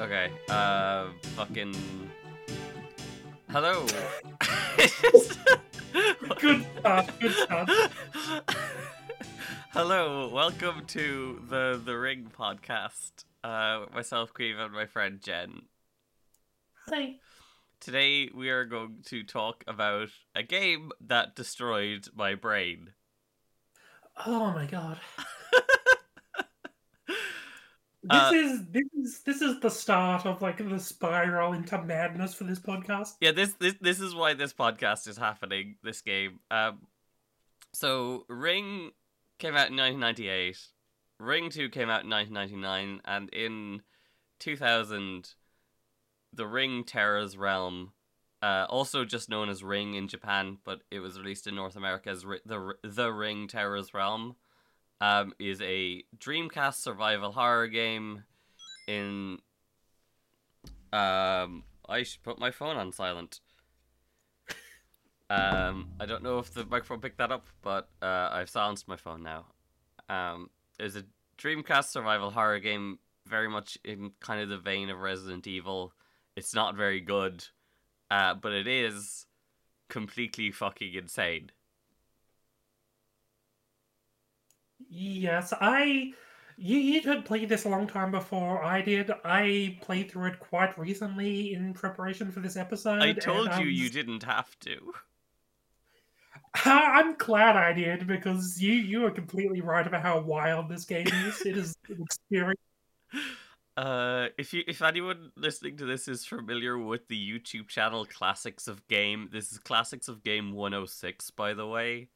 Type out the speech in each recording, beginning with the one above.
Okay. Uh, fucking. Hello. Good stuff. Good stuff. Hello. Welcome to the the Ring podcast. Uh, myself, Caoimhe, and my friend Jen. Hi. Today we are going to talk about a game that destroyed my brain. Oh my god. This Uh, is this is this is the start of like the spiral into madness for this podcast. Yeah, this this this is why this podcast is happening. This game. Um, so Ring came out in 1998. Ring Two came out in 1999, and in 2000, the Ring Terror's Realm, uh, also just known as Ring in Japan, but it was released in North America as the the Ring Terror's Realm. Um, is a Dreamcast survival horror game. In um, I should put my phone on silent. Um, I don't know if the microphone picked that up, but uh, I've silenced my phone now. Um, it's a Dreamcast survival horror game, very much in kind of the vein of Resident Evil. It's not very good, uh, but it is completely fucking insane. Yes, I you you had played this a long time before I did. I played through it quite recently in preparation for this episode. I told and, you um, you didn't have to. I'm glad I did because you you are completely right about how wild this game is. It is an experience. Uh, if you if anyone listening to this is familiar with the YouTube channel Classics of Game, this is Classics of Game 106, by the way.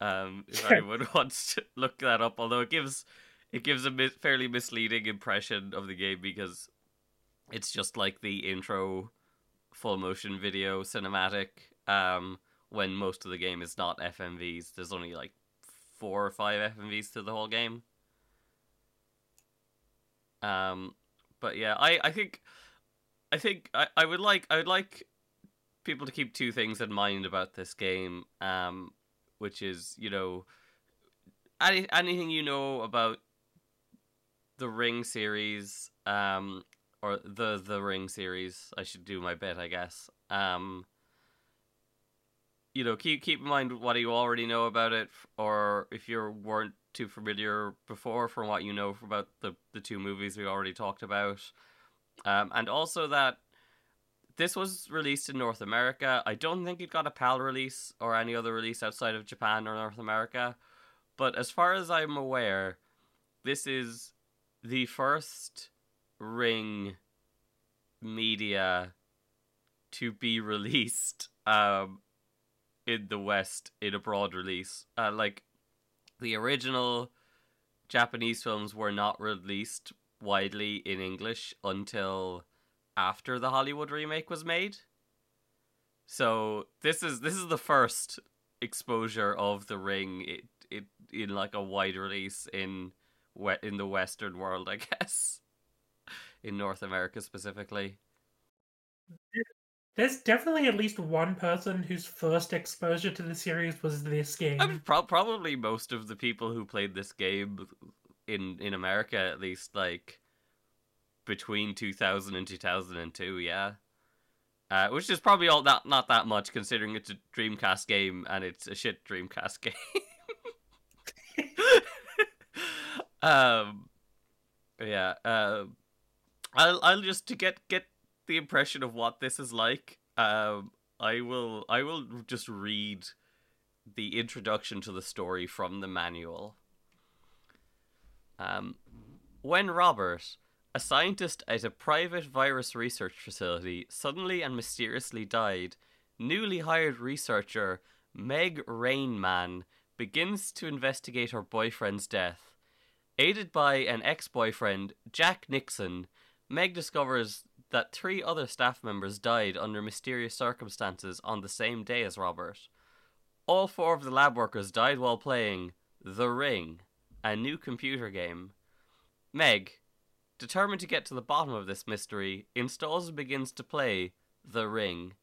Um, if anyone wants to look that up, although it gives it gives a fairly misleading impression of the game because it's just like the intro full motion video cinematic. Um, when most of the game is not FMVs, there's only like four or five FMVs to the whole game. Um, but yeah, I, I think, I think I, I would like I would like people to keep two things in mind about this game. Um, which is you know, any anything you know about the Ring series, um, or the the Ring series. I should do my bit, I guess. Um, you know, keep keep in mind what you already know about it, or if you weren't too familiar before from what you know about the the two movies we already talked about, um, and also that this was released in North America. I don't think it got a PAL release or any other release outside of Japan or North America, but as far as I'm aware, this is the first Ring media to be released um in the West in a broad release. Uh, like the original Japanese films were not released widely in English until after the Hollywood remake was made. So this is this is the first exposure of the Ring it, it in like a wide release in we- in the Western world, I guess, in North America specifically. There's definitely at least one person whose first exposure to the series was this game. I mean, pro- probably most of the people who played this game in in America, at least, like between 2000 and 2002, yeah. Uh, which is probably all not not that much considering it's a Dreamcast game and it's a shit Dreamcast game. um, yeah. Um, I'll I'll just to get get the impression of what this is like. Um, I will I will just read the introduction to the story from the manual. Um, when Robert, a scientist at a private virus research facility, suddenly and mysteriously died, newly hired researcher Meg Rainman begins to investigate her boyfriend's death. Aided by an ex boyfriend, Jack Nixon, Meg discovers that three other staff members died under mysterious circumstances on the same day as Robert. All four of the lab workers died while playing The Ring, a new computer game. Meg, determined to get to the bottom of this mystery, installs and begins to play The Ring.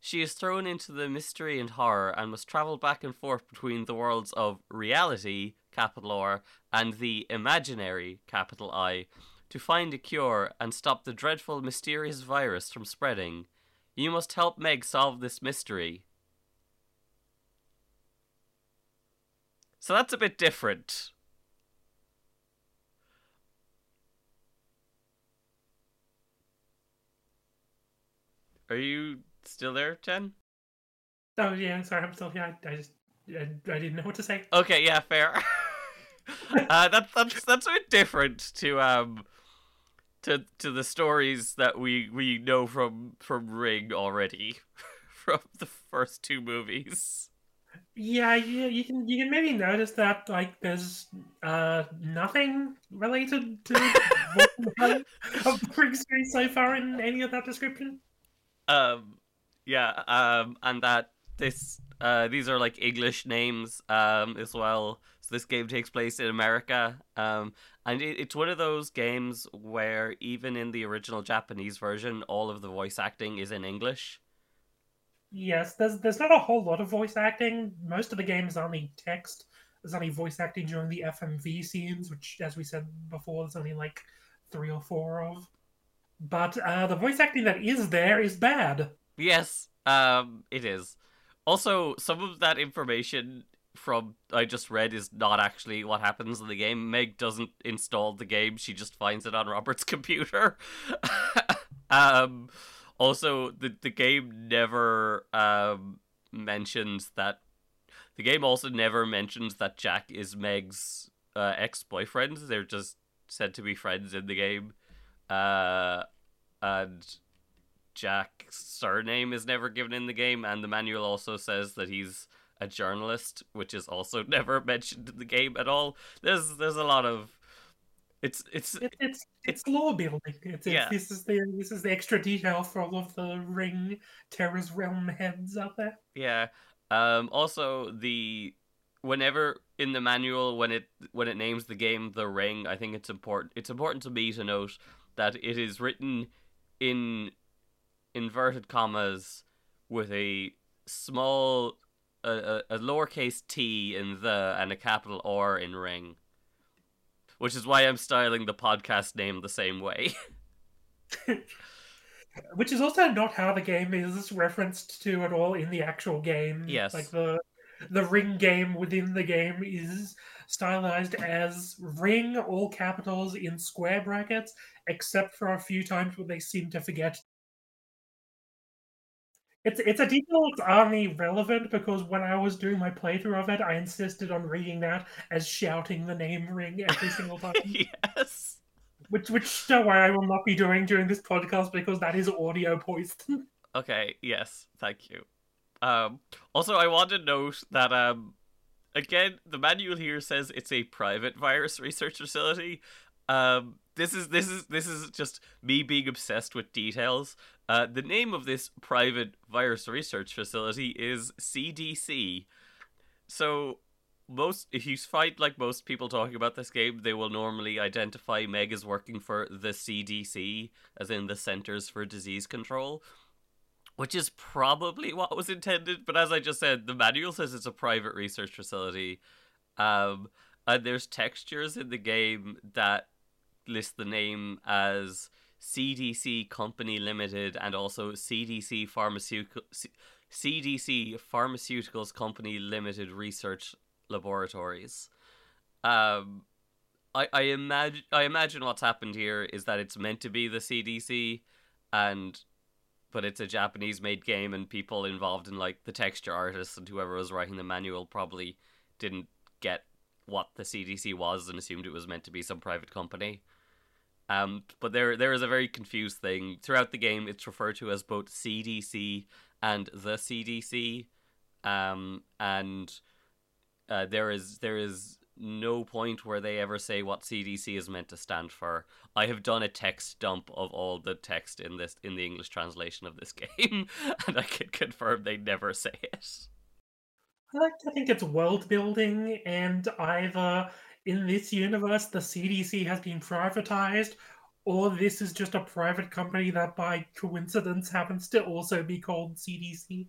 She is thrown into the mystery and horror and must travel back and forth between the worlds of reality, capital R, and the imaginary, capital I, To find a cure and stop the dreadful, mysterious virus from spreading, you must help Meg solve this mystery. So that's a bit different. Are you still there, Jen? Oh yeah, sorry, I'm still here. I, I just I, I didn't know what to say. Okay, yeah, fair. uh, that's that's that's a bit different to um to to the stories that we we know from from Ring already from the first two movies. Yeah, yeah, you can you can maybe notice that like there's uh nothing related to of the Ring series so far in any of that description. Um, yeah, um, and that this uh these are like English names um as well. So this game takes place in America. Um, and it, it's one of those games where even in the original Japanese version, all of the voice acting is in English. Yes, there's there's not a whole lot of voice acting. Most of the game is only text. There's only voice acting during the FMV scenes, which, as we said before, there's only like three or four of. But uh, the voice acting that is there is bad. Yes, um, it is. Also, some of that information from I just read is not actually what happens in the game. Meg doesn't install the game; she just finds it on Robert's computer. um, also, the the game never um mentions that. The game also never mentions that Jack is Meg's uh, ex boyfriend. They're just said to be friends in the game. Uh, and Jack's surname is never given in the game, and the manual also says that he's a journalist, which is also never mentioned in the game at all. There's there's a lot of it's it's It, it's it's lore building. It's, it's Yeah. this is the this is the extra detail for all of the ring terror's realm heads out there. yeah. Um also the whenever in the manual when it when it names the game the ring, I think it's important it's important to me to note that it is written in inverted commas with a small a, a, a lowercase t in the and a capital R in ring. Which is why I'm styling the podcast name the same way. Which is also not how the game is referenced to at all in the actual game. Yes. Like the the ring game within the game is stylized as ring all capitals in square brackets, except for a few times where they seem to forget. It's it's a detail that's only relevant because when I was doing my playthrough of it, I insisted on reading that as shouting the name ring every single time. yes. which which don't worry, I will not be doing during this podcast because that is audio poison. Okay, yes, thank you. Um, also, I want to note that um, again, the manual here says it's a private virus research facility. Um, this is this is this is just me being obsessed with details. Uh, the name of this private virus research facility is CDC. So most if you find like most people talking about this game, they will normally identify Meg as working for the CDC, as in the Centers for Disease Control which is probably what was intended. But as I just said, the manual says it's a private research facility, um, and there's textures in the game that list the name as CDC Company Limited and also CDC Pharmaceutical C- CDC Pharmaceuticals Company Limited Research Laboratories. Um, I I imagine I imagine what's happened here is that it's meant to be the CDC, and but it's a Japanese made game and people involved in like the texture artists and whoever was writing the manual probably didn't get what the CDC was and assumed it was meant to be some private company. Um, but there there is a very confused thing throughout the game. It's referred to as both CDC and the CDC, um, and uh, there is there is no point where they ever say what CDC is meant to stand for. I have done a text dump of all the text in this in the English translation of this game, and I can confirm they never say it. I like to think it's world building, and either in this universe the CDC has been privatized, or this is just a private company that by coincidence happens to also be called CDC.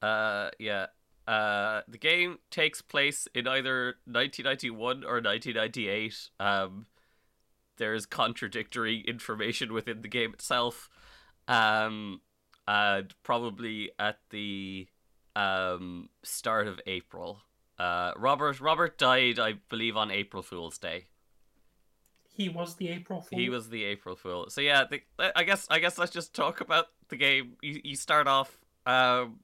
Uh, yeah. Uh, the game takes place in either 1991 or 1998. Um, there's contradictory information within the game itself. Um, and probably at the um start of April. Uh, Robert Robert died, I believe, on April Fool's Day. He was the April Fool. He was the April Fool. So yeah, the, I guess I guess let's just talk about the game. You you start off. Um,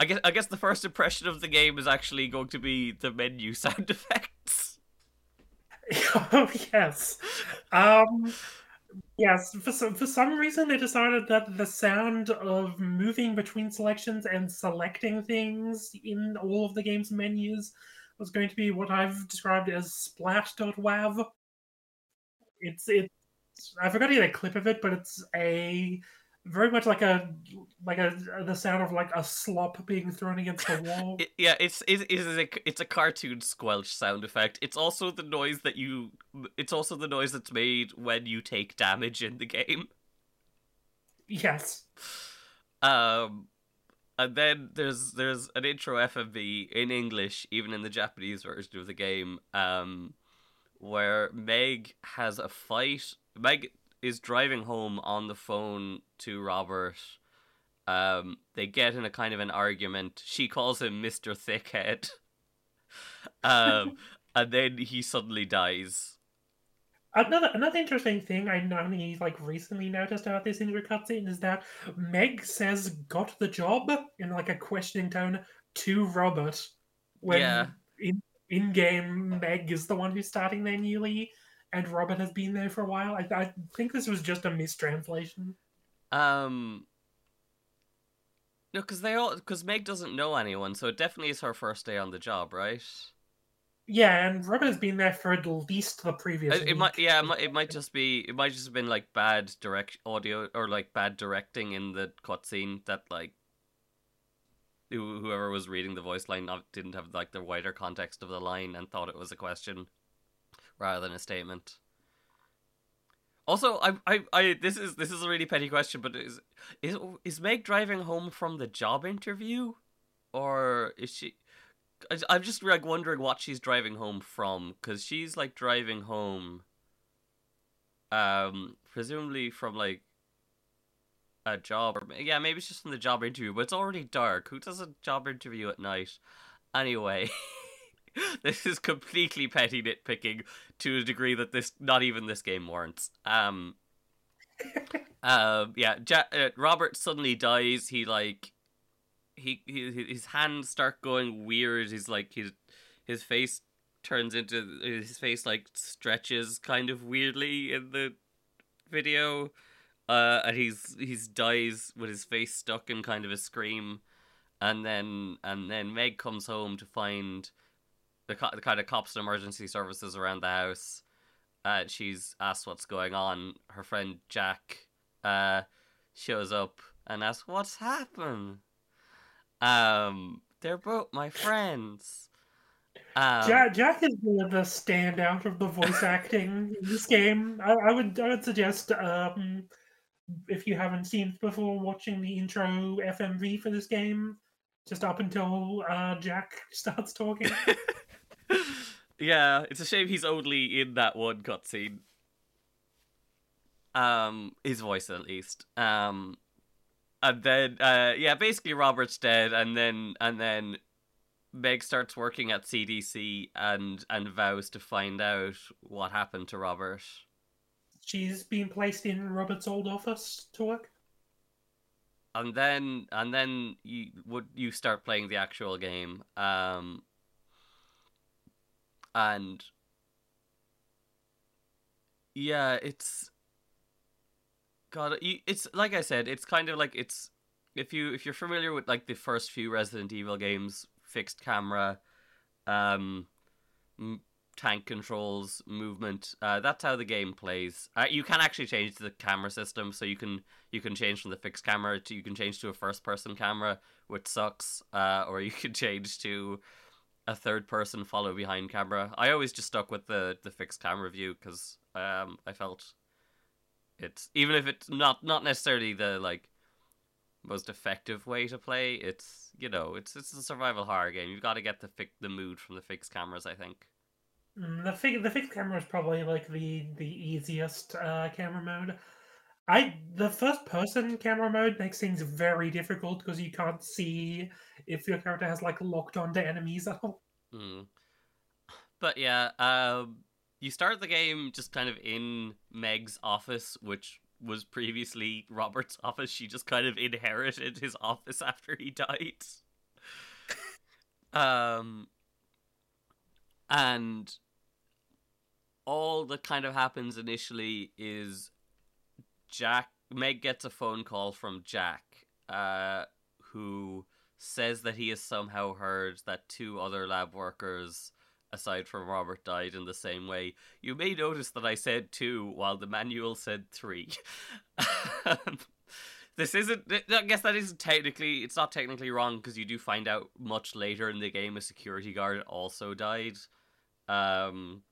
I guess I guess the first impression of the game is actually going to be the menu sound effects. oh yes. Um. Yes, for some, for some reason they decided that the sound of moving between selections and selecting things in all of the game's menus was going to be what I've described as splash.wav. It's it I forgot to get a clip of it, but it's a very much like a like a the sound of like a slop being thrown against the wall. It, yeah, it's it, is a it's a cartoon squelch sound effect. It's also the noise that you. It's also the noise that's made when you take damage in the game. Yes. Um, and then there's there's an intro FMV in English, even in the Japanese version of the game. Um, where Meg has a fight. Meg is driving home on the phone to Robert. Um, they get in a kind of an argument. She calls him Mister Thickhead. um, and then he suddenly dies. Another another interesting thing I only like recently noticed about this intro cutscene is that Meg says "got the job" in like a questioning tone to Robert. When Yeah. in in game Meg is the one who's starting there newly, and Robert has been there for a while. I, I think this was just a mistranslation. Um, no, because they all because Meg doesn't know anyone, so it definitely is her first day on the job, right? Yeah, and Robert has been there for at least the previous. It, it might, yeah, it might, it might just be, it might just have been like bad direct audio or like bad directing in the cutscene that like whoever was reading the voice line didn't have like the wider context of the line and thought it was a question rather than a statement. Also, I, I, I, this is this is a really petty question, but is is is Meg driving home from the job interview, or is she? I- I'm just like wondering what she's driving home from because she's like driving home. Um, presumably from like a job, or yeah, maybe it's just from the job interview. But it's already dark. Who does a job interview at night? Anyway, this is completely petty nitpicking to a degree that this not even this game warrants. Um, um, yeah, ja- uh, Robert suddenly dies. He like he, he his hands start going weird. He's like his his face turns into his face like stretches kind of weirdly in the video. Uh, and he's he's dies with his face stuck in kind of a scream, and then and then Meg comes home to find the, co- the kind of cops and emergency services around the house. Uh, she's asked what's going on. Her friend Jack uh, shows up and asks what's happened. Um, they're both my friends. Um, Jack, Jack is the, the standout of the voice acting in this game. I, I would I would suggest um, if you haven't seen it before, watching the intro FMV for this game, just up until uh, Jack starts talking. yeah, it's a shame he's only in that one cutscene. Um, his voice at least. Um, and then uh, yeah, basically Robert's dead, and then and then Meg starts working at CDC and and vows to find out what happened to Robert. She's been placed in Robert's old office to work. and then and then you would you start playing the actual game um and yeah it's god it's like i said it's kind of like it's if you if you're familiar with like the first few resident evil games fixed camera um tank controls movement uh, that's how the game plays. Uh, you can actually change the camera system so you can you can change from the fixed camera to you can change to a first person camera which sucks uh, or you can change to a third person follow behind camera. I always just stuck with the the fixed camera view because um i felt it's even if it's not not necessarily the like most effective way to play it's you know it's it's a survival horror game. You've got to get the fi- the mood from the fixed cameras i think. Mm, The fig the fixed camera is probably like the the easiest uh, camera mode. I the first person camera mode makes things very difficult because you can't see if your character has like locked onto enemies at all. Mm. But yeah, um, you start the game just kind of in Meg's office, which was previously Robert's office. She just kind of inherited his office after he died. um, and all that kind of happens initially is Jack Meg gets a phone call from Jack, uh, who says that he has somehow heard that two other lab workers aside from Robert died in the same way. You may notice that I said two while the manual said three. this isn't I guess that isn't technically it's not technically wrong because you do find out much later in the game a security guard also died. Um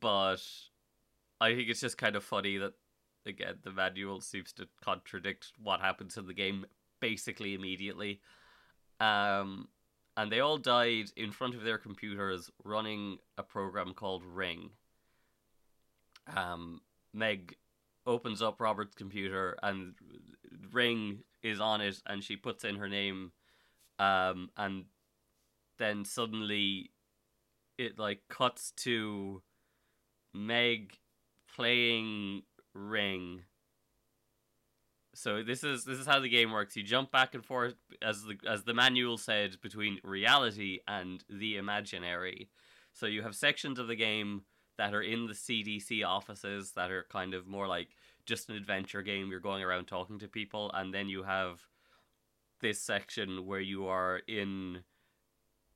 but I think it's just kind of funny that again the manual seems to contradict what happens in the game basically immediately. Um and they all died in front of their computers running a program called Ring. Um, Meg opens up Robert's computer and Ring is on it, and she puts in her name, um, and then suddenly it like cuts to Meg playing Ring so this is this is how the game works. You jump back and forth as the as the manual said between reality and the imaginary. So you have sections of the game that are in the CDC offices that are kind of more like just an adventure game. You're going around talking to people, and then you have this section where you are in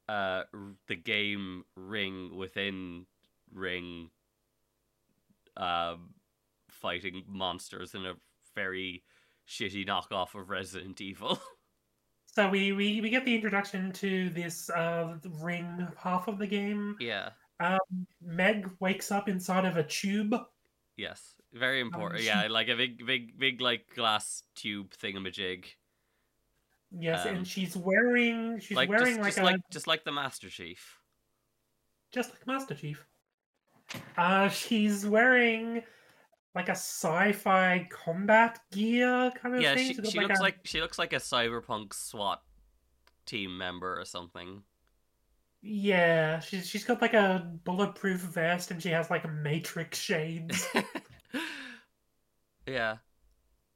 uh the game Ring within Ring, um, fighting monsters in a very shitty knockoff of Resident Evil. So we, we, we get the introduction to this uh, ring half of the game. yeah. Um, Meg wakes up inside of a tube. Yes. Very important. she- yeah, like a big, big, big, like glass tube thingamajig. Yes, Um, and she's wearing she's like wearing just, like just a like just like the Master Chief. just like Master Chief. Uh, she's wearing like a sci-fi combat gear kind of Yeah, thing. she, she looks a- like she looks like a cyberpunk SWAT team member or something. yeah, she's she's got like a bulletproof vest and she has like a matrix shades. yeah,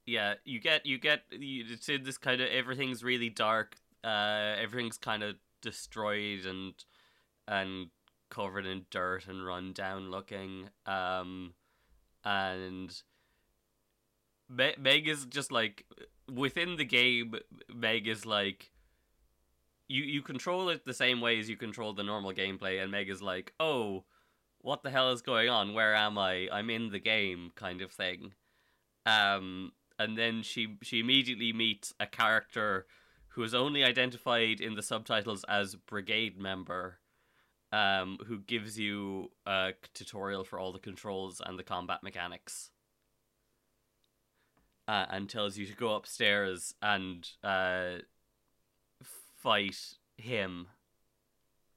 yeah. You get you get you, it's in this kind of everything's really dark. Uh, everything's kind of destroyed and and covered in dirt and run down looking. Um, and Me- Meg is just like within the game. Meg is like. You, you control it the same way as you control the normal gameplay, and Meg is like, "Oh, what the hell is going on? Where am I? I'm in the game," kind of thing. Um, and then she she immediately meets a character who is only identified in the subtitles as brigade member, um, who gives you a tutorial for all the controls and the combat mechanics. Uh, and tells you to go upstairs and uh, fight him,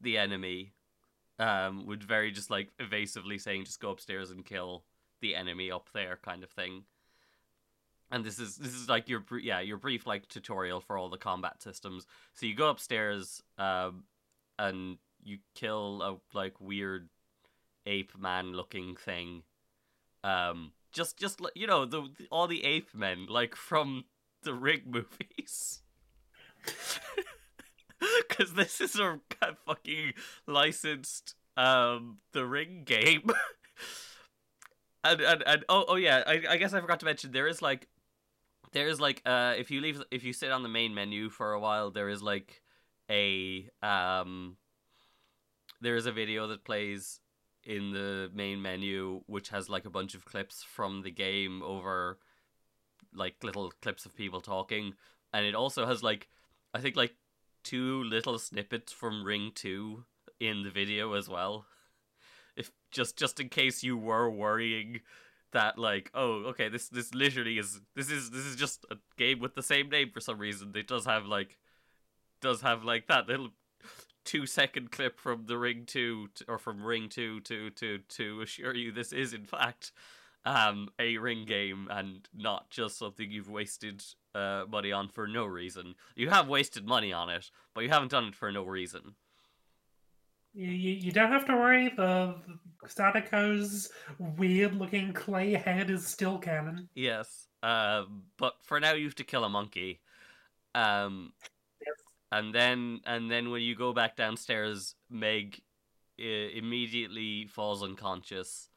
the enemy, um, would very just like evasively saying just go upstairs and kill the enemy up there kind of thing and this is this is like your yeah your brief like tutorial for all the combat systems so you go upstairs um and you kill a like weird ape man looking thing um just just you know the all the ape men like from the ring movies. Because this is a fucking licensed um the ring game. And and, and oh oh yeah I, I guess i forgot to mention there is like there is like uh if you leave if you sit on the main menu for a while there is like a um there is a video that plays in the main menu which has like a bunch of clips from the game over like little clips of people talking. And it also has like i think like two little snippets from ring 2 in the video as well. If just just in case you were worrying that like oh okay this this literally is this is this is just a game with the same name for some reason. It does have like does have like that little two second clip from the Ring Two t- or from Ring Two to to to assure you this is in fact um a ring game and not just something you've wasted uh money on for no reason. You have wasted money on it, but you haven't done it for no reason. You, you, don't have to worry. The, Sadako's weird-looking clay head is still canon. Yes. Um, but for now, you have to kill a monkey. Um. And then and then when you go back downstairs, Meg immediately falls unconscious,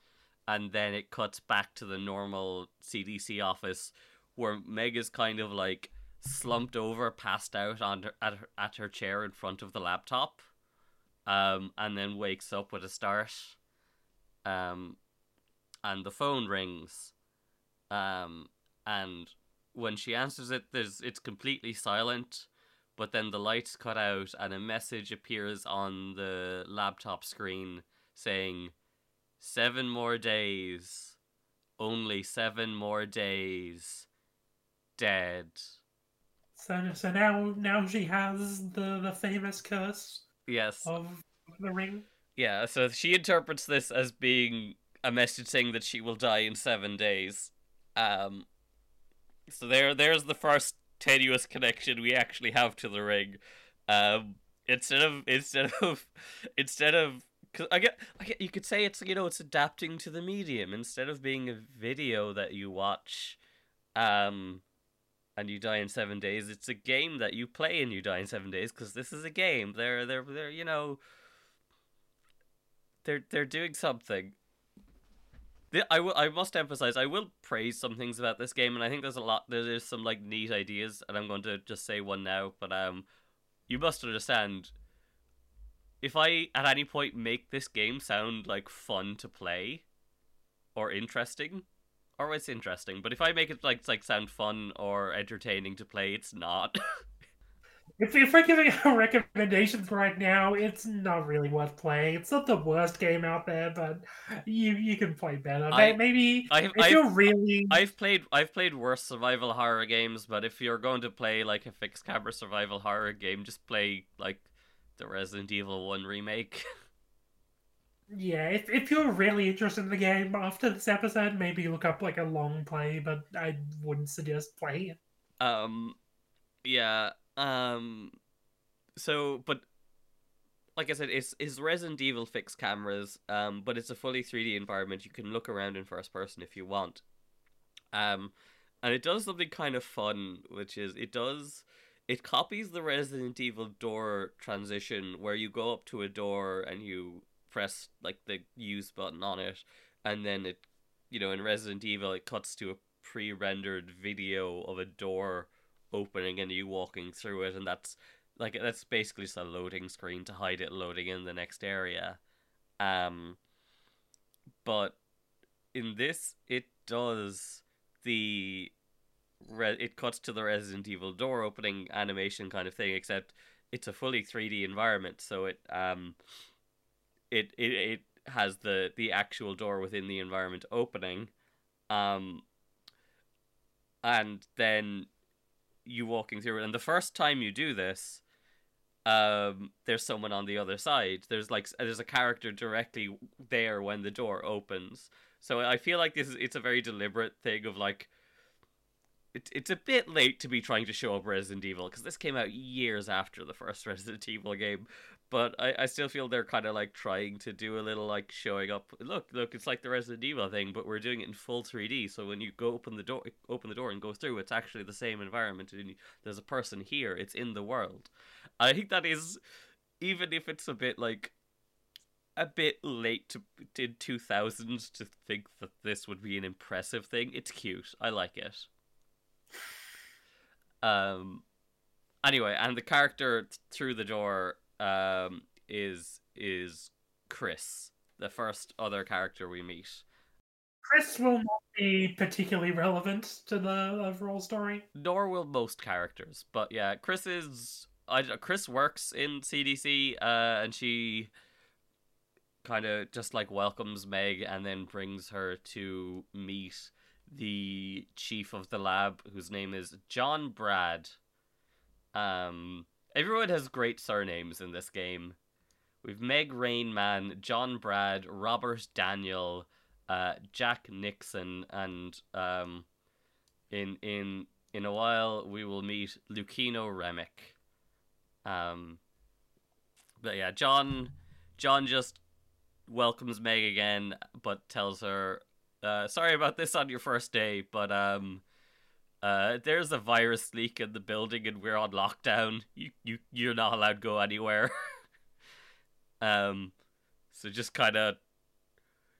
and then it cuts back to the normal CDC office where Meg is kind of like slumped over, passed out on her, at her, at her chair in front of the laptop, um, and then wakes up with a start, um, and the phone rings, um, and when she answers it, there's it's completely silent but then the lights cut out and a message appears on the laptop screen saying seven more days. Only seven more days. Dead. So, so now now she has the, the famous curse yes. of the ring. yeah so she interprets this as being a message saying that she will die in seven days. Um so there there's the first tenuous connection we actually have to the ring. Um instead of instead of instead of I get, I get you could say it's you know it's adapting to the medium. Instead of being a video that you watch um and you die in 7 days it's a game that you play and you die in 7 days cuz this is a game. They're they're they're you know they're they're doing something the, I. I must emphasize. I will praise some things about this game, and I think there's a lot. There's some like neat ideas, and I'm going to just say one now. But um, you must understand. If I at any point make this game sound like fun to play, or interesting, or it's interesting, but if I make it like like sound fun or entertaining to play, it's not. If, if we're giving recommendations right now, it's not really worth playing. It's not the worst game out there, but you you can play better. I- Maybe I've if I've, you're really I've played I've played worse survival horror games, but if you're going to play like a fixed camera survival horror game, just play like the Resident Evil One remake. yeah, if if you're really interested in the game after this episode, maybe look up like a long play, but I wouldn't suggest playing it. Um, yeah. Um, so but like I said, it's it's Resident Evil fixed cameras. Um, but it's a fully three D environment. You can look around in first person if you want. Um, and it does something kind of fun, which is it does it copies the Resident Evil door transition where you go up to a door and you press like the use button on it, and then it, you know, in Resident Evil it cuts to a pre-rendered video of a door opening and you walking through it, and that's like that's basically just a loading screen to hide it loading in the next area. Um, but in this, it does the re- it cuts to the Resident Evil door opening animation kind of thing, except it's a fully 3D environment, so it um it it, it has the the actual door within the environment opening, um, and then you walking through it, and the first time you do this. Um, there's someone on the other side. There's like there's a character directly there when the door opens. So I feel like this is it's a very deliberate thing of like it, it's a bit late to be trying to show up Resident Evil because this came out years after the first Resident Evil game, but I, I still feel they're kind of like trying to do a little like showing up. Look, look, it's like the Resident Evil thing, but we're doing it in full 3D. So when you go open the door, open the door and go through, it's actually the same environment, and there's a person here. It's in the world. I think that is, even if it's a bit like a bit late to in 2000 to think that this would be an impressive thing. It's cute. I like it. Um anyway, and the character th- through the door um is is Chris, the first other character we meet. Chris will not be particularly relevant to the overall story. Nor will most characters, but yeah, Chris is I Chris works in CDC uh and she kind of just like welcomes Meg and then brings her to meet the chief of the lab whose name is John Brad. Um everyone has great surnames in this game. We've Meg Rainman, John Brad, Robert Daniel, uh, Jack Nixon, and um, in in in a while we will meet Lucino Remick. Um, but yeah, John John just welcomes Meg again, but tells her, uh, "Sorry about this on your first day, but um, uh, there's a virus leak in the building and we're on lockdown. You you you're not allowed to go anywhere." um, so just kind of,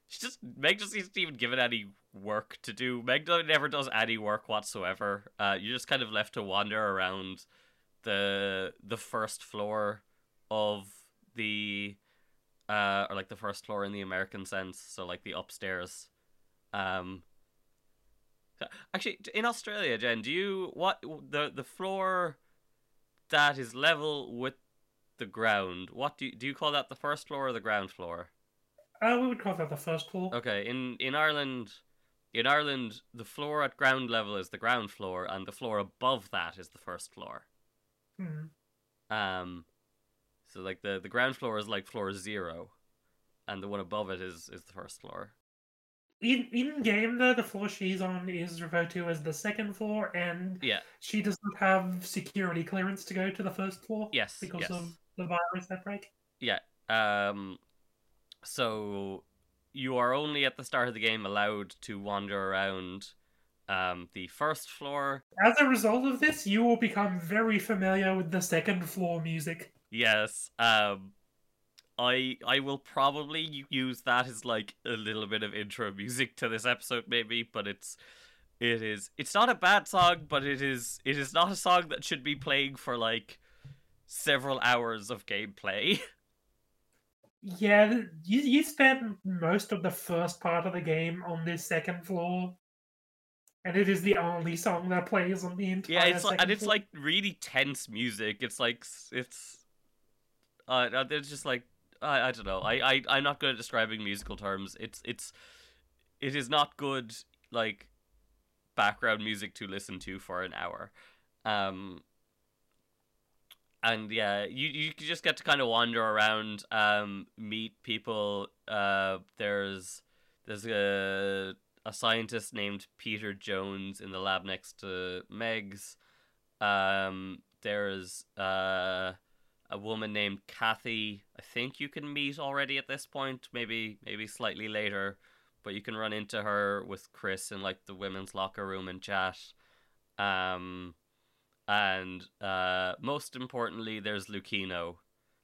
she just Meg just isn't even given any work to do. Meg never does any work whatsoever. Uh, you're just kind of left to wander around the the first floor of the uh or like the first floor in the American sense, so like the upstairs. Um actually in Australia, Jen, do you what the the floor that is level with the ground, what do you, do you call that the first floor or the ground floor? Uh, we would call that the first floor. Okay, in in Ireland in Ireland the floor at ground level is the ground floor and the floor above that is the first floor. Hmm. Um so like the the ground floor is like floor zero, and the one above it is is the first floor. In in game though, the floor she's on is referred to as the second floor, and Yeah. she doesn't have security clearance to go to the first floor. Yes. because yes. of the virus outbreak. Yeah. Um. So you are only at the start of the game allowed to wander around um the first floor. As a result of this, you will become very familiar with the second floor music. Yes. Um. I I will probably use that as like a little bit of intro music to this episode, maybe, but it's it is it's not a bad song, but it is it is not a song that should be playing for like several hours of gameplay. Yeah, you you spend most of the first part of the game on this second floor, and it is the only song that plays on the entire. Yeah, it's like, and it's floor. like really tense music. It's like it's uh, uh, it's just like I I don't know. I I I'm not good at describing musical terms. It's it's it is not good like background music to listen to for an hour. Um and yeah, you you just get to kind of wander around, um, meet people. Uh, there's there's a a scientist named Peter Jones in the lab next to Meg's. Um, there's uh, a woman named Kathy. I think you can meet already at this point. Maybe maybe slightly later, but you can run into her with Chris in like the women's locker room and chat. Um, and uh, most importantly, there's Lucino,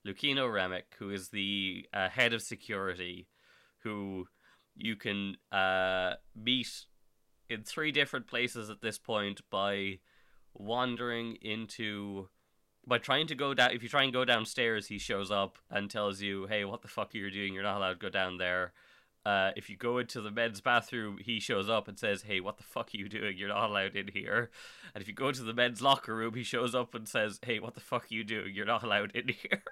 Lucino Remick, who is the uh, head of security, who you can uh, meet in three different places at this point by wandering into by trying to go down if you try and go downstairs he shows up and tells you hey what the fuck are you doing? You're not allowed to go down there. Uh, if you go into the men's bathroom he shows up and says hey what the fuck are you doing? You're not allowed in here. And if you go to the men's locker room he shows up and says hey what the fuck are you doing? You're not allowed in here.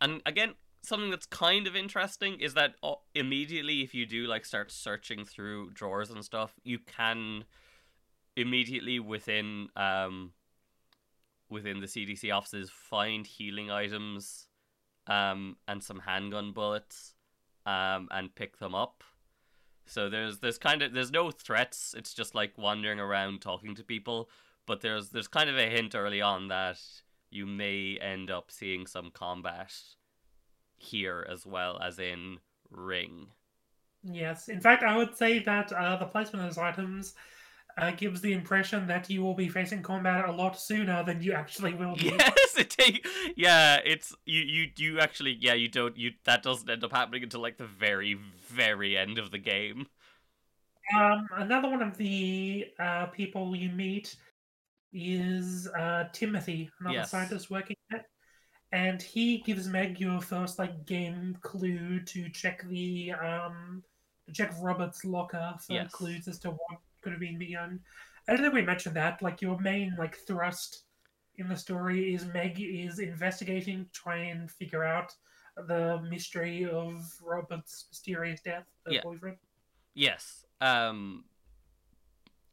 And again something that's kind of interesting is that uh, immediately if you do like start searching through drawers and stuff you can immediately within um within the CDC offices find healing items um and some handgun bullets um and pick them up. So there's there's kind of there's no threats. It's just like wandering around talking to people. But there's there's kind of a hint early on that you may end up seeing some combat here as well as in ring. Yes, in fact, I would say that uh, the placement of those items uh, gives the impression that you will be facing combat a lot sooner than you actually will be. yes it take yeah it's you you you actually yeah you don't you that doesn't end up happening until like the very very end of the game Um, another one of the uh, people you meet is uh, Timothy, another Yes. scientist working there, and he gives Meg your first like game clue to check the um to check Robert's locker for Yes. clues as to what could have been beyond. I don't think we mentioned that. Like your main like thrust in the story is Meg is investigating, to try and figure out the mystery of Robert's mysterious death, her Yeah. boyfriend. Yes. Um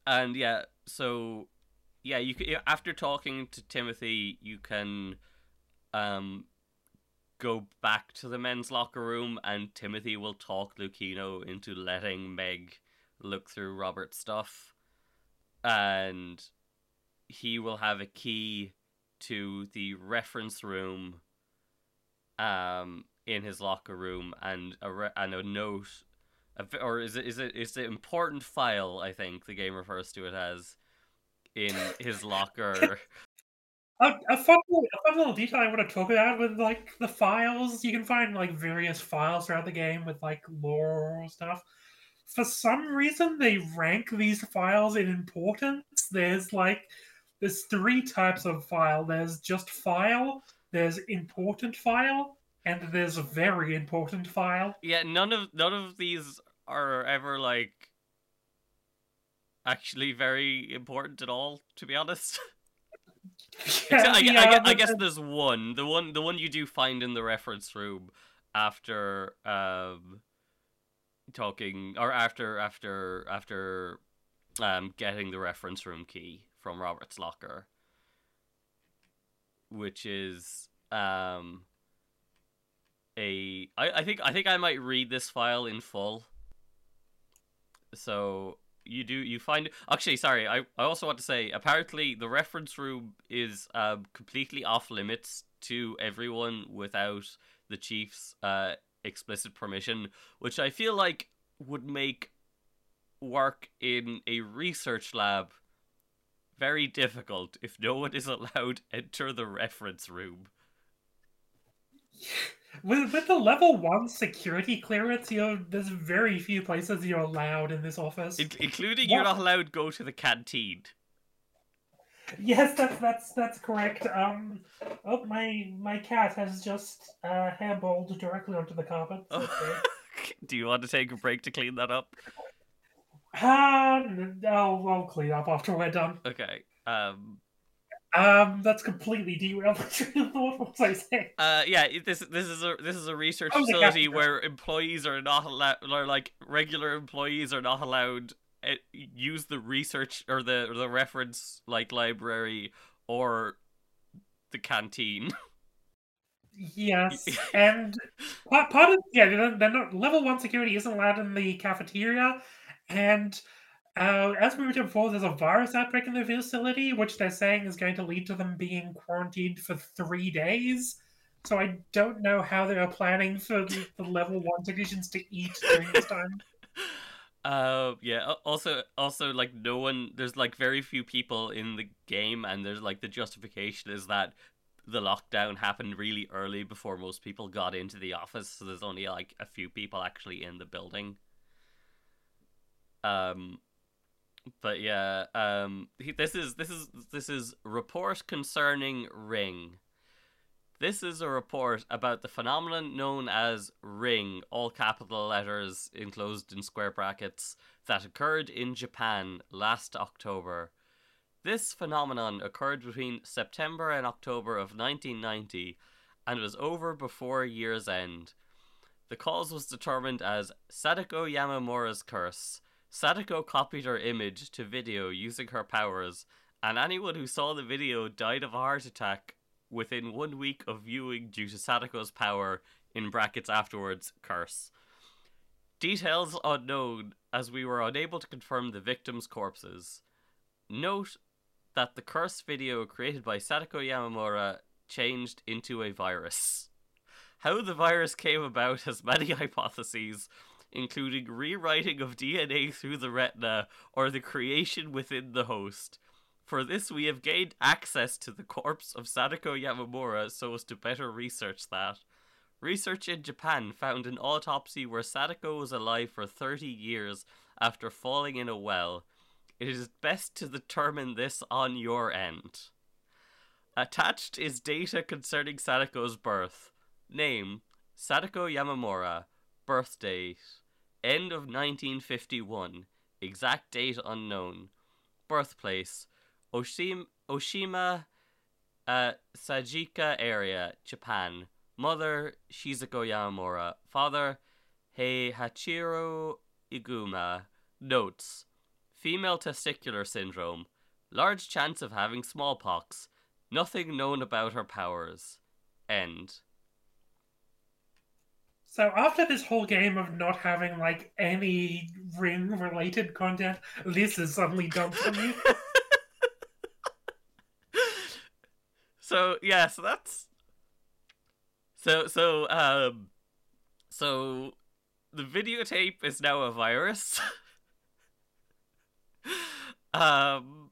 and yeah, so yeah, you can, after talking to Timothy, you can um go back to the men's locker room, and Timothy will talk Lucino into letting Meg look through Robert's stuff, and he will have a key to the reference room um in his locker room and a re- and a note a, or is it is it is it important file I think the game refers to it as in his locker A, a, fun, a fun little detail I want to talk about with like the files. You can find like various files throughout the game with like lore stuff. For some reason, they rank these files in importance. There's like there's three types of file. There's just file. There's important file, and there's very important file. yeah none of none of these are ever like actually very important at all to be honest Except I, gue- I, Yeah, I guess there's one. The one the one you do find in the reference room after um talking or after after after um getting the reference room key from Robert's locker. Which is um a I, I think I think I might read this file in full. So you do you find actually sorry I, I also want to say apparently the reference room is um, completely off limits to everyone without the chief's uh, explicit permission which i feel like would make work in a research lab very difficult if no one is allowed to enter the reference room. With, with the level one security clearance, you know, there's very few places you're allowed in this office. In- including you're not allowed to go to the canteen Yes, that's that's that's correct. Um, oh, my my cat has just uh, hairballed directly onto the carpet. Okay. do you want to take a break to clean that up Um, I'll, I'll clean up after we're done. okay um Um, that's completely derailed my train of thought. What was I saying? Uh, yeah, this this is a this is a research Oh, facility where employees are not allowed, or like regular employees are not allowed uh, use the research or the or the reference like library or the canteen. Yes, and part, part of yeah, they're, they're not level one security isn't allowed in the cafeteria, and uh, as we mentioned before, there's a virus outbreak in the facility, which they're saying is going to lead to them being quarantined for three days. So I don't know how they are planning for the, the level one technicians to eat during this time. Uh, yeah. Also, also like no one. There's like very few people in the game, and there's like the justification is that the lockdown happened really early before most people got into the office, so there's only like a few people actually in the building. Um, but yeah. Um, he- this is this is this is report concerning Ring. This is a report about the phenomenon known as Ring, all capital letters enclosed in square brackets, that occurred in Japan last October. This phenomenon occurred between September and October of 1990 and was over before year's end. The cause was determined as Sadako Yamamura's curse. Sadako copied her image to video using her powers, and anyone who saw the video died of a heart attack within one week of viewing due to Sadako's power, in brackets afterwards, curse. Details unknown, as we were unable to confirm the victims' corpses. Note that the curse video created by Sadako Yamamura changed into a virus. How the virus came about has many hypotheses, including rewriting of DNA through the retina or the creation within the host. For this, we have gained access to the corpse of Sadako Yamamura so as to better research that. Research in Japan found an autopsy where Sadako was alive for 30 years after falling in a well. It is best to determine this on your end. Attached is data concerning Sadako's birth. Name Sadako Yamamura. Birth date end of 1951. Exact date unknown. Birthplace Oshima, Oshima uh, Sajika area, Japan. Mother Shizuko Yamamura. Father Heihachiro Ikuma. Notes Female testicular syndrome. Large chance of having smallpox. Nothing known about her powers. End. So after this whole game of not having like any ring related content, this is suddenly done for me. so yeah, so that's so so um so the videotape is now a virus. um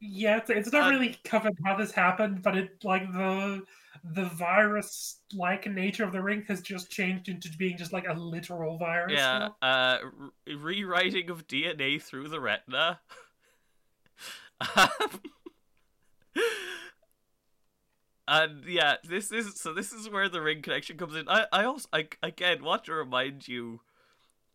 yeah, it's, it's not Uh, really covered how this happened, but it like the the virus like nature of the ring has just changed into being just like a literal virus. yeah, uh re- rewriting of DNA through the retina. Um, and yeah, this is so this is where the ring connection comes in. I I also I again want to remind you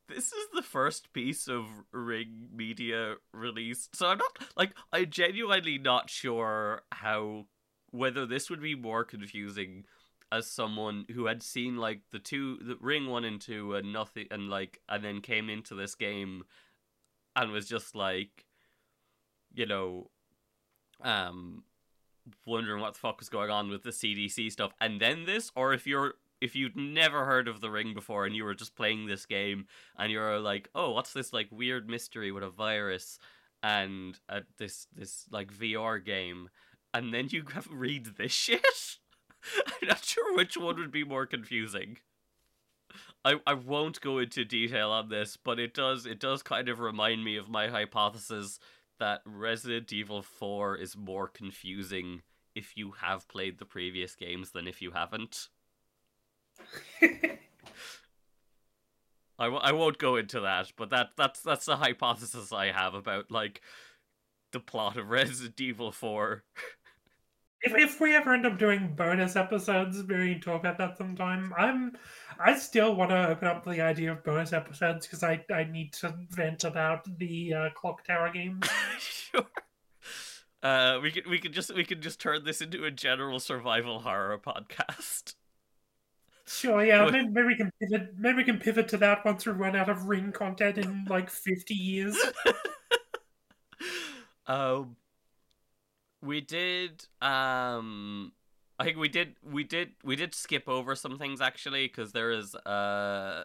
this is the first piece of ring media released. So I'm not like I'm genuinely not sure how whether this would be more confusing as someone who had seen like the two the ring one and two and nothing and like and then came into this game and was just like you know um wondering what the fuck was going on with the CDC stuff. And then this or if you're if you'd never heard of the ring before and you were just playing this game and you're like oh what's this like weird mystery with a virus and uh, this this like VR game? And then you have read this shit? I'm not sure which one would be more confusing. I, I won't go into detail on this, but it does it does kind of remind me of my hypothesis that Resident Evil 4 is more confusing if you have played the previous games than if you haven't. I, w- I won't go into that, but that that's that's the hypothesis I have about like the plot of Resident Evil 4. If if we ever end up doing bonus episodes, maybe we can talk about that sometime. I'm I still want to open up the idea of bonus episodes because I I need to vent about the uh, Clock Tower game. sure. Uh, we could we could just we could just turn this into a general survival horror podcast. Sure, yeah, maybe, maybe we can pivot. Maybe we can pivot to that once we run out of ring content in like fifty years. um, we did. Um, I think we did. We did. We did skip over some things actually because there is uh,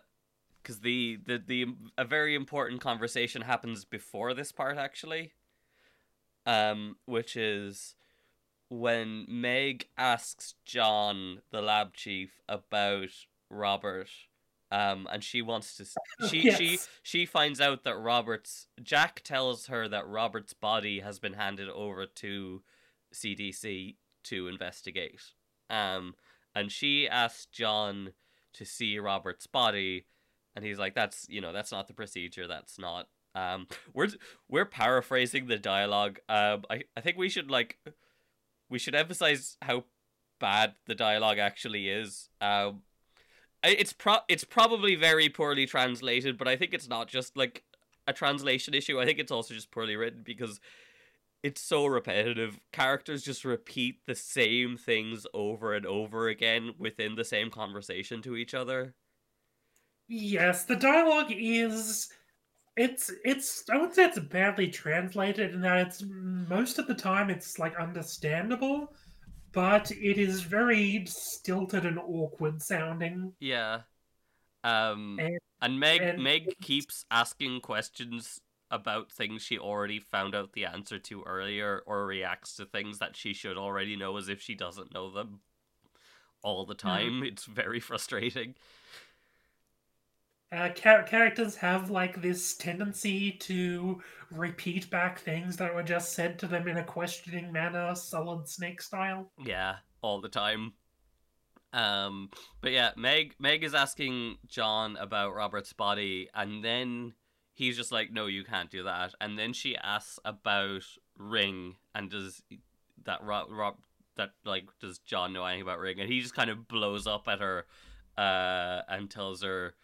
because the the the a very important conversation happens before this part actually. Um, which is when Meg asks John, the lab chief, about Robert. Um, and she wants to. She she Yes. she finds out that Robert's Jack tells her that Robert's body has been handed over to CDC to investigate. Um, and she asks John to see Robert's body, and he's like, "That's you know that's not the procedure. That's not." Um, we're we're paraphrasing the dialogue. Um, I I think we should like we should emphasize how bad the dialogue actually is. Um, it's pro it's probably very poorly translated, but I think it's not just like a translation issue. I think it's also just poorly written because it's so repetitive. Characters just repeat the same things over and over again within the same conversation to each other. Yes, the dialogue is it's it's I wouldn't say it's badly translated in that it's most of the time it's like understandable, but it is very stilted and awkward sounding. Yeah. Um And- and Meg and Meg keeps asking questions about things she already found out the answer to earlier or reacts to things that she should already know as if she doesn't know them all the time. It's very frustrating. Uh, char- characters have like this tendency to repeat back things that were just said to them in a questioning manner, solid snake style. Yeah, all the time. Um, but yeah, Meg Meg is asking John about Robert's body, and then he's just like, "No, you can't do that." And then she asks about Ring, and does that Rob, Rob that like does John know anything about Ring? And he just kind of blows up at her, uh, and tells her,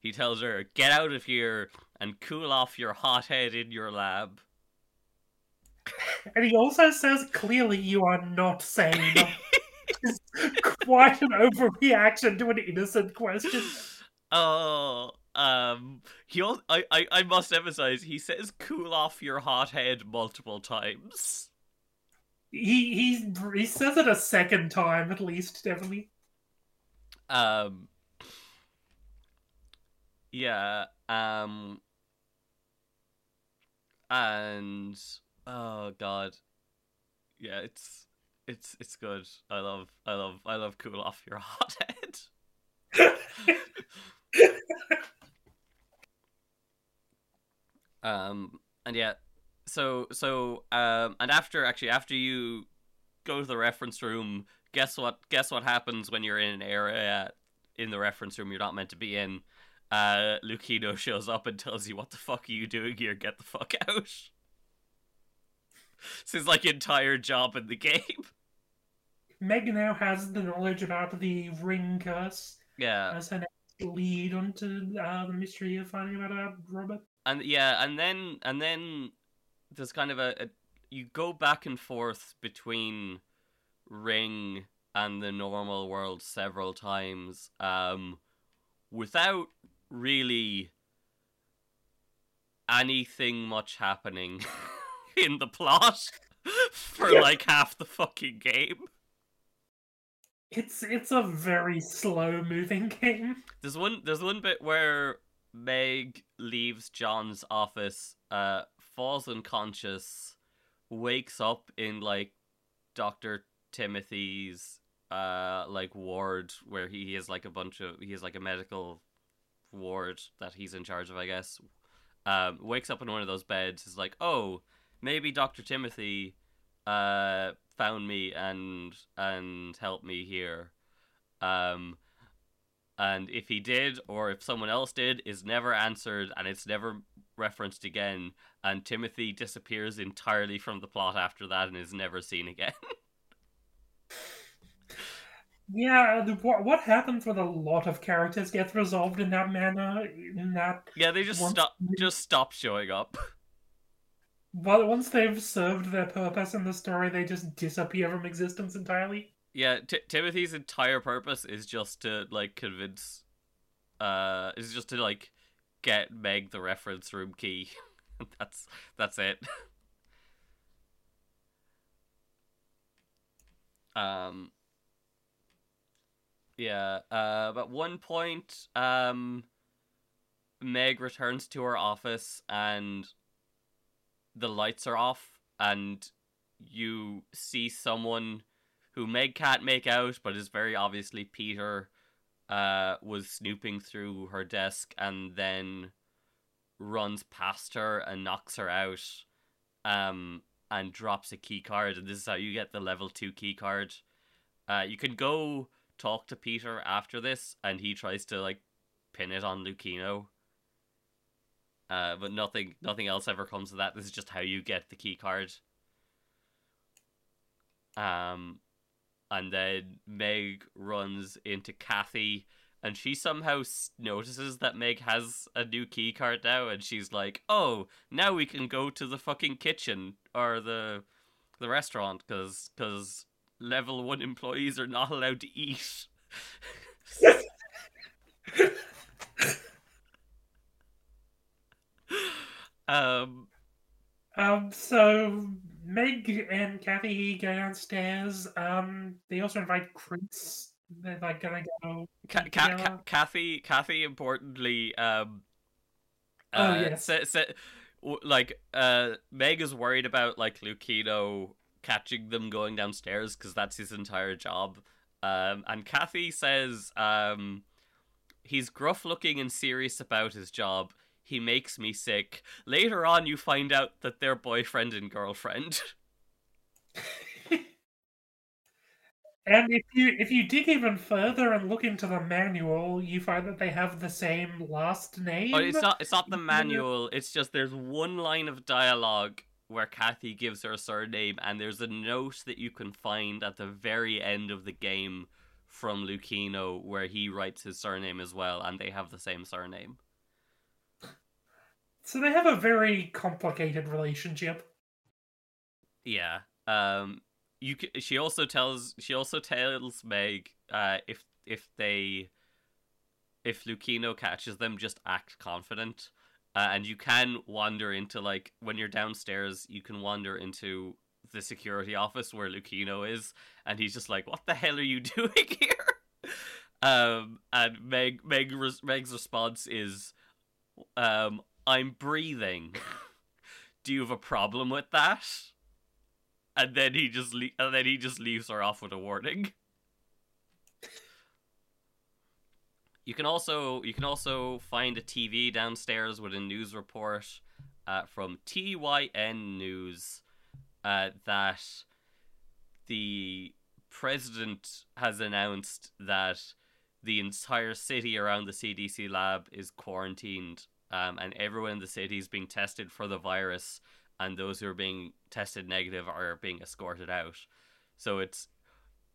he tells her, "Get out of here and cool off your hot head in your lab." And he also says clearly you are not sane. It's quite an overreaction to an innocent question. Oh, um, he al- I, I I must emphasize he says "cool off your hot head" multiple times. He he he says it a second time at least, definitely. Um. Yeah. Um. And oh god, yeah, it's it's it's good. I love I love I love cool off your hot head. um. And yeah. So so um. And after actually after you go to the reference room, guess what? Guess what happens when you're in an area in the reference room you're not meant to be in? Uh, Lucino shows up and tells you, "What the fuck are you doing here? Get the fuck out!" this is like entire job in the game. Meg now has the knowledge about the ring curse Yeah, as her next lead onto uh, the mystery of finding out about Robert. and yeah, and then and then there's kind of a, a you go back and forth between Ring and the normal world several times, um, without really anything much happening in the plot for Yeah. like half the fucking game. It's it's a very slow moving game. There's one there's one bit where Meg leaves John's office, uh, falls unconscious, wakes up in like Doctor Timothy's uh like ward where he has like a bunch of he has like a medical ward that he's in charge of, I guess. Um, wakes up in one of those beds, is like, oh, maybe Doctor Timothy uh found me and and helped me here. Um and if he did or if someone else did is never answered and it's never referenced again and timothy disappears entirely from the plot after that and is never seen again Yeah, the, what what happens with a lot of characters gets resolved in that manner. In that, yeah they just stop just stop showing up But once they've served their purpose in the story, they just disappear from existence entirely. yeah T- timothy's entire purpose is just to like convince uh is just to like get meg the reference room key that's that's it um yeah uh at one point um meg returns to her office and the lights are off and you see someone who meg can't make out but is very obviously peter uh was snooping through her desk and then runs past her and knocks her out um and drops a key card. And this is how you get the level 2 key card. Uh you can go talk to peter after this and he tries to like pin it on lucino uh but nothing nothing else ever comes of that. This is just how you get the key card. Um and then meg runs into kathy and she somehow notices that Meg has a new key card now, and she's like, "Oh, now we can go to the fucking kitchen or the the restaurant because because level one employees are not allowed to eat." um, Um, so Meg and Kathy go downstairs. Um, they also invite Chris. They're like gonna go. Ca- eat Ca- Ca- Kathy, Kathy, importantly, um, Oh, uh, yes. sa- sa- w- like, uh, Meg is worried about like Lucino catching them going downstairs because that's his entire job. Um, and Kathy says, um, he's gruff looking and serious about his job. He makes me sick. Later on, you find out that they're boyfriend and girlfriend. And if you if you dig even further and look into the manual, you find that they have the same last name. But it's not it's not the manual, it's just there's one line of dialogue where Kathy gives her surname and there's a note that you can find at the very end of the game from Lucino where he writes his surname as well and they have the same surname. So they have a very complicated relationship. Yeah. Um you she also tells she also tells Meg uh if if they if Lucino catches them, just act confident. Uh, and you can wander into like when you're downstairs, you can wander into the security office where Lucino is, and he's just like, "What the hell are you doing here?" Um, and Meg Meg Meg's response is, um, "I'm breathing. Do you have a problem with that?" And then he just le- and then he just leaves her off with a warning. You can also you can also find a TV downstairs with a news report uh, from TYN News uh, that the president has announced that the entire city around the CDC lab is quarantined, um, and everyone in the city is being tested for the virus, and those who are being tested negative are being escorted out. So it's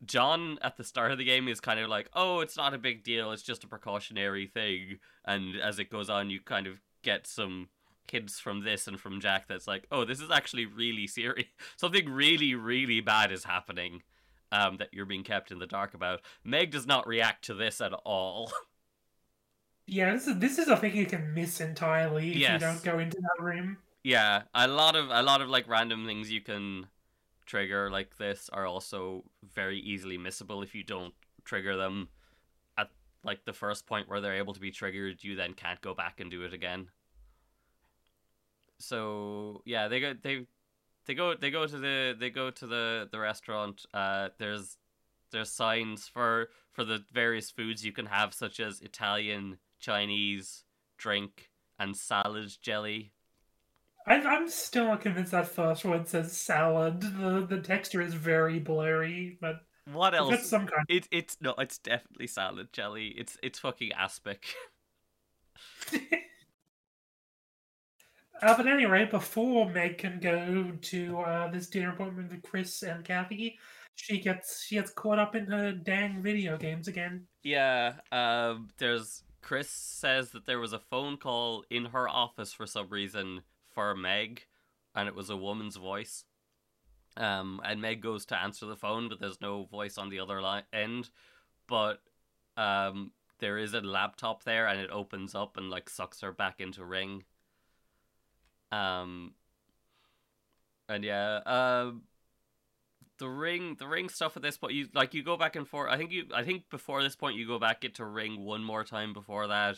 John at the start of the game is kind of like, oh, it's not a big deal, it's just a precautionary thing. And as it goes on, you kind of get some hints from this and from Jack that's like, oh, this is actually really serious. Something really, really bad is happening um, that you're being kept in the dark about. Meg does not react to this at all. Yeah, this is this is a thing you can miss entirely if Yes. you don't go into that room. yeah, a lot of a lot of like random things you can trigger like this are also very easily missable if you don't trigger them at like the first point where they're able to be triggered. You then can't go back and do it again. So yeah, they go they they go they go to the they go to the the restaurant. Uh, there's there's signs for for the various foods you can have, such as Italian, Chinese, drink, and salad jelly. I'm, I'm still not convinced that first one says salad. The the texture is very blurry, but What that's else? some kind. It it's no, it's definitely salad jelly. It's it's fucking aspic. Uh, but anyway, before Meg can go to uh, this dinner appointment with Chris and Kathy, she gets she gets caught up in her dang video games again. yeah. Um. There's Chris says that there was a phone call in her office for some reason for Meg, and it was a woman's voice. Um. And Meg goes to answer the phone, but there's no voice on the other line end. But um, there is a laptop there, and it opens up and like sucks her back into Ring. Um. And yeah, um, the ring, the ring stuff at this point, you like you go back and forth. I think you, I think before this point, you go back get to ring one more time before that,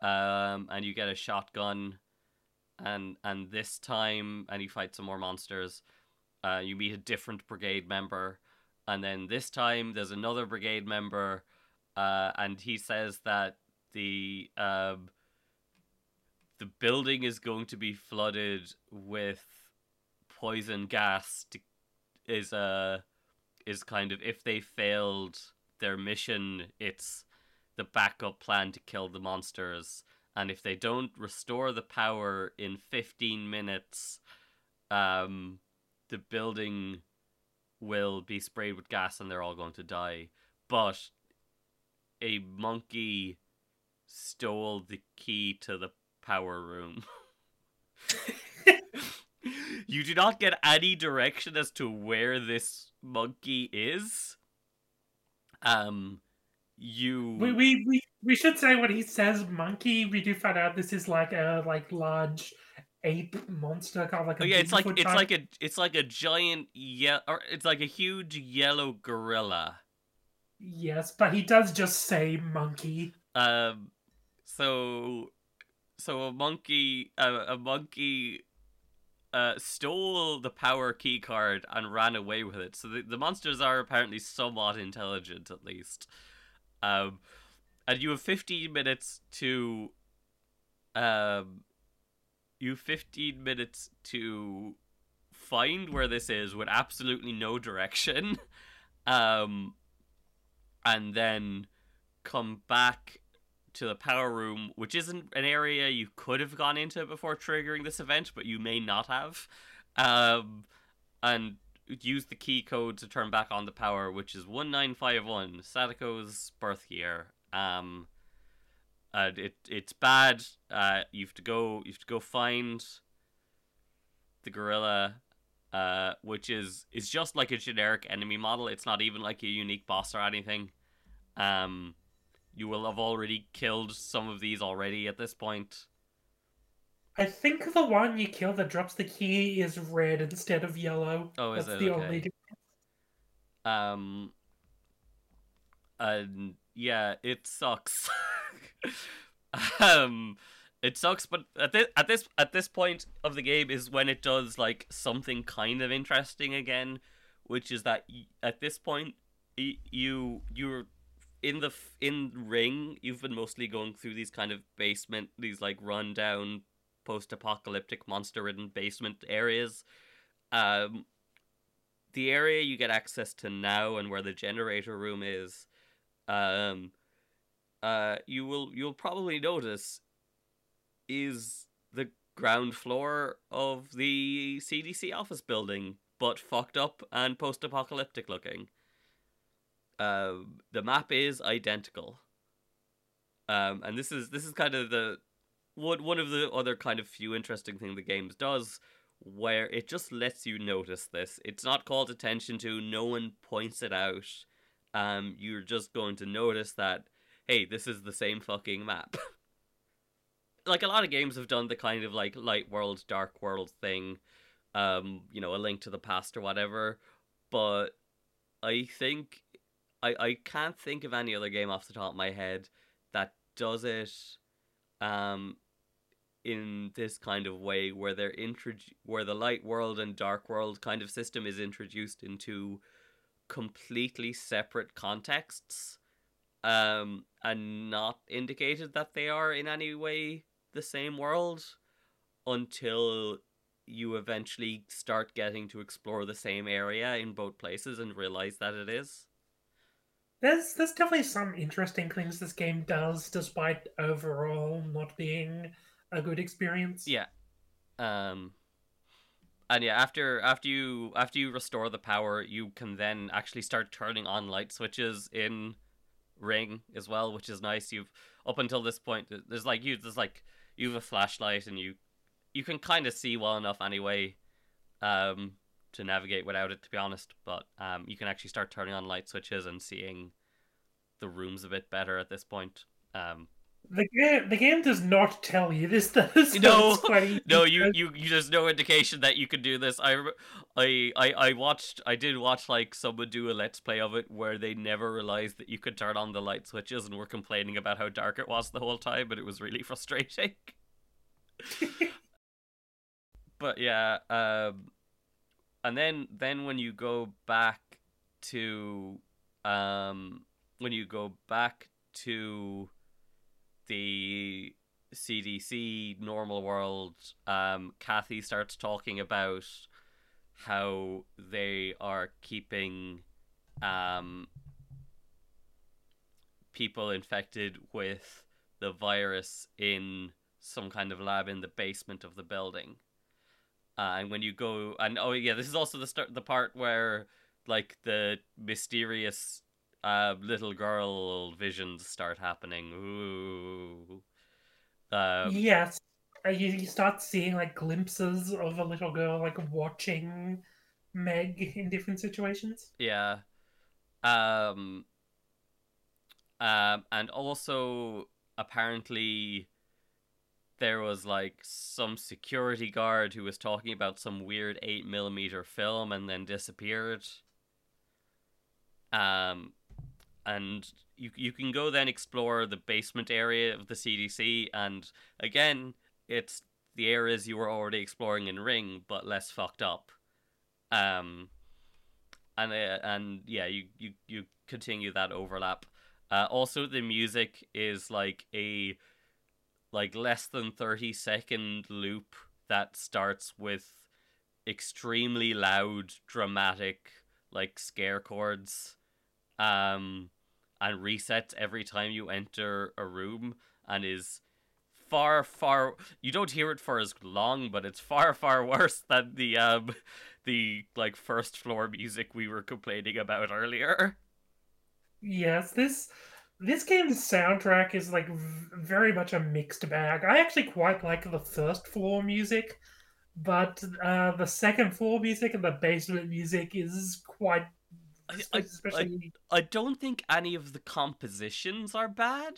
um, and you get a shotgun, and and this time, and you fight some more monsters. Uh, you meet a different brigade member, and then this time there's another brigade member, uh, and he says that the um, the building is going to be flooded with poison gas to, is uh is kind of if they failed their mission it's the backup plan to kill the monsters and if they don't restore the power in 15 minutes um the building will be sprayed with gas and they're all going to die but a monkey stole the key to the power room you do not get any direction as to where this monkey is. Um, you We, we we we should say when he says monkey, we do find out this is like a like large ape monster, kind of like a oh yeah, it's like Bigfoot it's type. like a it's like a giant yeah, or it's like a huge yellow gorilla. yes, but he does just say monkey. Um, so so a monkey uh, a monkey uh stole the power key card and ran away with it. So the, the monsters are apparently somewhat intelligent at least. Um and you have 15 minutes to um you have 15 minutes to find where this is with absolutely no direction. Um and then come back to the power room, which isn't an area you could have gone into before triggering this event, but you may not have. Um, and use the key code to turn back on the power, which is one nine five one, Sadako's birth year. Um, and it it's bad. Uh, you have to go. You have to go find the gorilla. Uh, which is is just like a generic enemy model. It's not even like a unique boss or anything. Um, you will have already killed some of these already at this point. I think the one you kill that drops the key is red instead of yellow. Oh, is That's it? the Okay. only difference. Um, and yeah, it sucks. um, it sucks, but at this at this at this point of the game is when it does like something kind of interesting again, which is that y- at this point y- you you're in the f- in ring you've been mostly going through these kind of basement these like rundown post-apocalyptic monster-ridden basement areas. Um the area you get access to now and where the generator room is um uh you will you'll probably notice is the ground floor of the CDC office building but fucked up and post-apocalyptic looking. Um the map is identical. Um and this is this is kind of the one one of the other kind of few interesting thing the games does where it just lets you notice this. It's not called attention to, no one points it out. Um, you're just going to notice that, hey, this is the same fucking map. like a lot of games have done the kind of like light world, dark world thing, um, you know, a link to the past or whatever. But I think I I can't think of any other game off the top of my head that does it um in this kind of way where they're introdu- where the light world and dark world kind of system is introduced into completely separate contexts um and not indicated that they are in any way the same world until you eventually start getting to explore the same area in both places and realize that it is. There's there's definitely some interesting things this game does, despite overall not being a good experience. Yeah. Um and yeah, after after you after you restore the power, you can then actually start turning on light switches in Ring as well, which is nice. You've up until this point there's like you there's like you have a flashlight and you you can kind of see well enough anyway um to navigate without it to be honest, but um you can actually start turning on light switches and seeing the rooms a bit better at this point. Um The game the game does not tell you this so No, it's quite easy No, you, you, you. There's no indication that you can do this. I, I, I, I watched. I did watch like someone do a let's play of it where they never realized that you could turn on the light switches and were complaining about how dark it was the whole time, but it was really frustrating. but yeah, um, and then then when you go back to, um, when you go back to the CDC normal world, um, Kathy starts talking about how they are keeping um, people infected with the virus in some kind of lab in the basement of the building. Uh, and when you go, and oh yeah, this is also the start, the part where like the mysterious uh, little girl visions start happening. Ooh. Um, yes. Uh, You, you start seeing like glimpses of a little girl like watching Meg in different situations. Yeah. Um um and also apparently there was like some security guard who was talking about some weird 8 millimeter film and then disappeared. Um and you you can go then explore the basement area of the CDC and again it's the areas you were already exploring in Ring but less fucked up. Um and uh, and yeah, you you you continue that overlap. Uh, also, the music is like a like less than thirty second loop that starts with extremely loud, dramatic like scare chords, um, and resets every time you enter a room, and is far far you don't hear it for as long but it's far far worse than the um the like first floor music we were complaining about earlier Yes, this this game's soundtrack is like very much a mixed bag. I actually quite like the first floor music, but uh, the second floor music and the basement music is quite I, I, especially. I don't think any of the compositions are bad.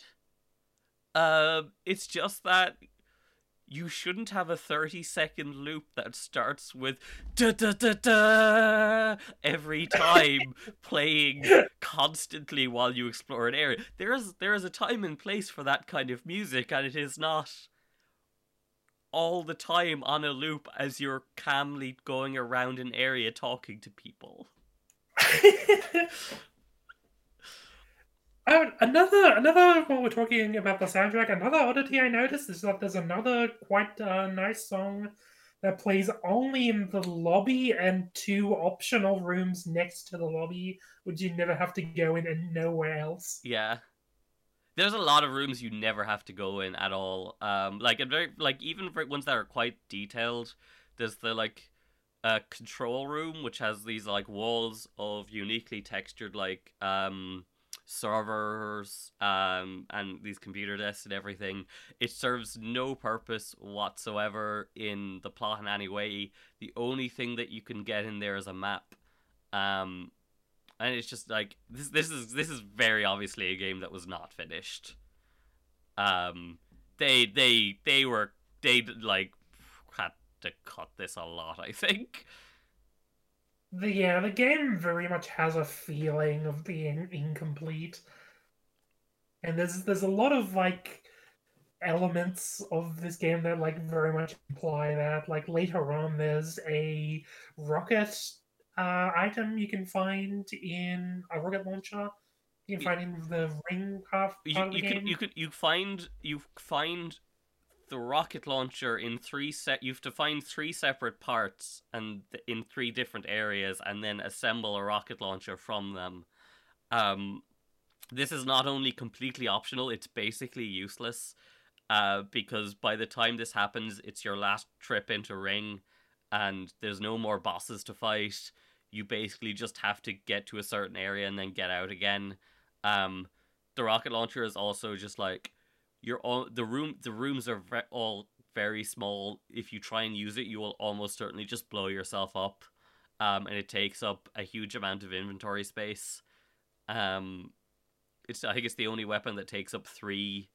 Uh, it's just that you shouldn't have a 30 second loop that starts with da da da da every time playing constantly while you explore an area. There is there is a time and place for that kind of music and it is not all the time on a loop as you're calmly going around an area talking to people. Oh, another another while we're talking about the soundtrack, another oddity I noticed is that there's another quite uh, nice song that plays only in the lobby and two optional rooms next to the lobby, which you never have to go in and nowhere else. Yeah. There's a lot of rooms you never have to go in at all. Um, like very like even for ones that are quite detailed, there's the like uh control room which has these like walls of uniquely textured like um servers um and these computer desks and everything. It serves no purpose whatsoever in the plot in any way. The only thing that you can get in there is a map um and it's just like this this is this is very obviously a game that was not finished. Um they they they were they like to cut this a lot i think The, yeah, the game very much has a feeling of being incomplete, and there's there's a lot of like elements of this game that like very much imply that. Like later on, there's a rocket uh, item you can find in a rocket launcher. You can find in the ring half you, part of the you could you could you find you find the rocket launcher in three set you have to find three separate parts and in three different areas and then assemble a rocket launcher from them. Um this is not only completely optional it's basically useless uh because by the time this happens it's your last trip into ring and there's no more bosses to fight. You basically just have to get to a certain area and then get out again. Um the rocket launcher is also just like you're all the room the rooms are ve- all very small. If you try and use it you will almost certainly just blow yourself up. Um and it takes up a huge amount of inventory space. Um it's i think it's the only weapon that takes up three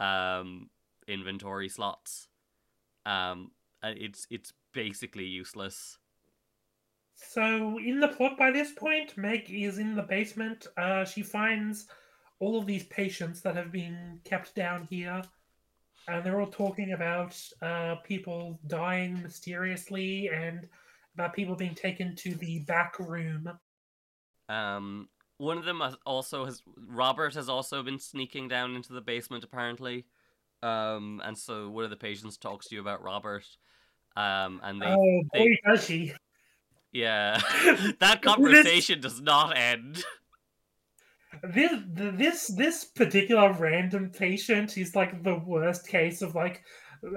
um inventory slots. Um and it's it's basically useless. So in the plot by this point, Meg is in the basement. Uh, she finds all of these patients that have been kept down here, and they're all talking about uh, people dying mysteriously and about people being taken to the back room. Um, one of them also has Robert has also been sneaking down into the basement apparently, um, and so one of the patients talks to you about Robert, um, and they oh boy, they- does she! yeah that conversation does not end. This this this particular random patient is like the worst case of like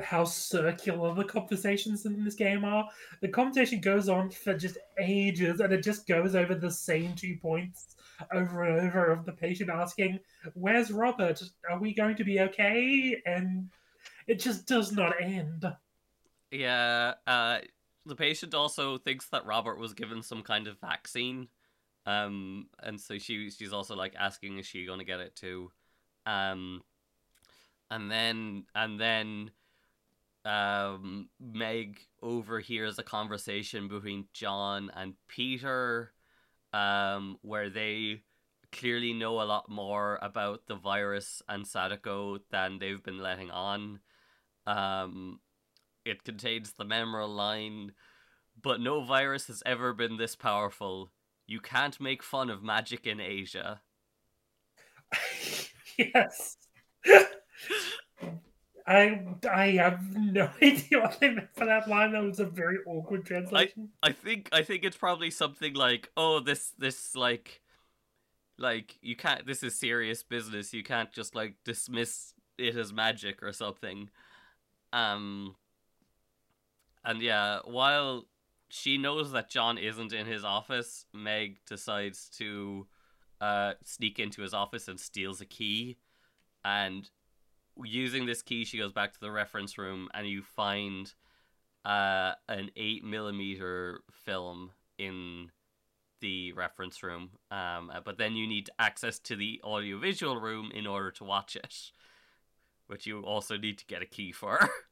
how circular the conversations in this game are. The conversation goes on for just ages, and it just goes over the same two points over and over of the patient asking, "Where's Robert? Are we going to be okay?" And it just does not end. Yeah, uh, the patient also thinks that Robert was given some kind of vaccine, um, and so she she's also like asking is she gonna get it too, um, and then and then, um, Meg overhears a conversation between John and Peter, um, where they clearly know a lot more about the virus and Sadako than they've been letting on. Um, it contains the memorable line, but no virus has ever been this powerful. You can't make fun of magic in Asia. yes. I I have no idea what they meant for that line. That was a very awkward translation. I I think I think it's probably something like, oh, this this like like you can't this is serious business. You can't just like dismiss it as magic or something. Um and yeah, while she knows that John isn't in his office, Meg decides to uh sneak into his office and steals a key and using this key she goes back to the reference room and you find uh an 8 millimeter film in the reference room. Um, uh, but then you need access to the audiovisual room in order to watch it, which you also need to get a key for.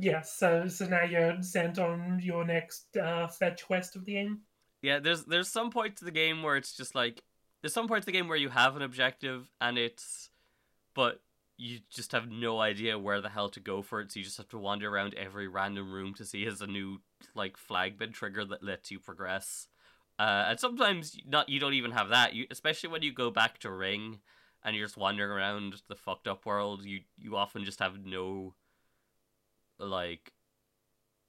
Yes, so so now you're sent on your next uh, fetch quest of the game. Yeah, there's there's some points of the game where it's just like there's some points of the game where you have an objective and it's but you just have no idea where the hell to go for it, so you just have to wander around every random room to see has a new like flag been triggered that lets you progress. Uh, and sometimes not you don't even have that. You especially when you go back to Ring and you're just wandering around the fucked up world, you you often just have no like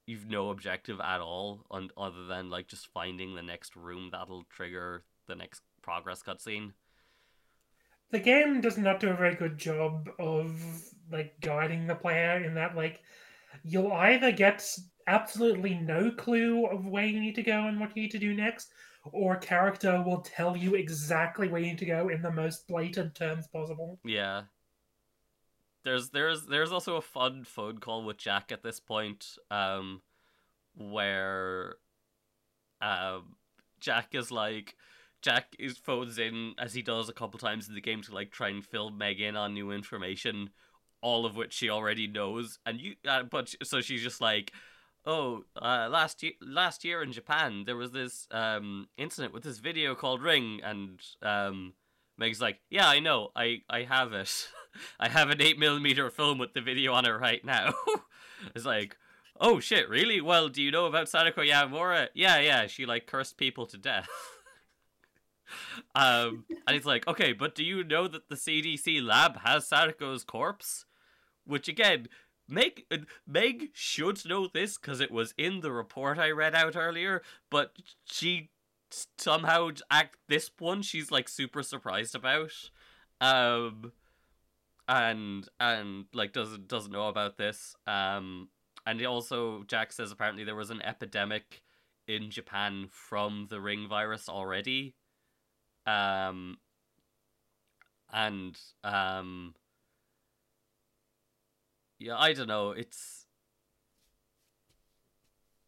you've no objective at all on other than like just finding the next room that'll trigger the next progress cutscene. The game does not do a very good job of like guiding the player in that like you'll either get absolutely no clue of where you need to go and what you need to do next, or a character will tell you exactly where you need to go in the most blatant terms possible. Yeah. There's there's there's also a fun phone call with Jack at this point, um, where um Jack is like Jack is phones in as he does a couple times in the game to like try and fill Meg in on new information, all of which she already knows, and you uh, but so she's just like, oh, uh, last year last year in Japan there was this um incident with this video called Ring, and um Meg's like, yeah, I know, I I have it. I have an 8mm film with the video on it right now. it's like, oh shit, really? Well, do you know about Sadako Yamamura? Yeah, yeah, she like cursed people to death. um, and he's like, okay, but do you know that the CDC lab has Sadako's corpse? Which again, Meg Meg should know this because it was in the report I read out earlier, but she somehow act this one she's like super surprised about. Um and and like doesn't doesn't know about this. Um, and also Jack says apparently there was an epidemic in Japan from the ring virus already. Um, and um, yeah, I don't know. It's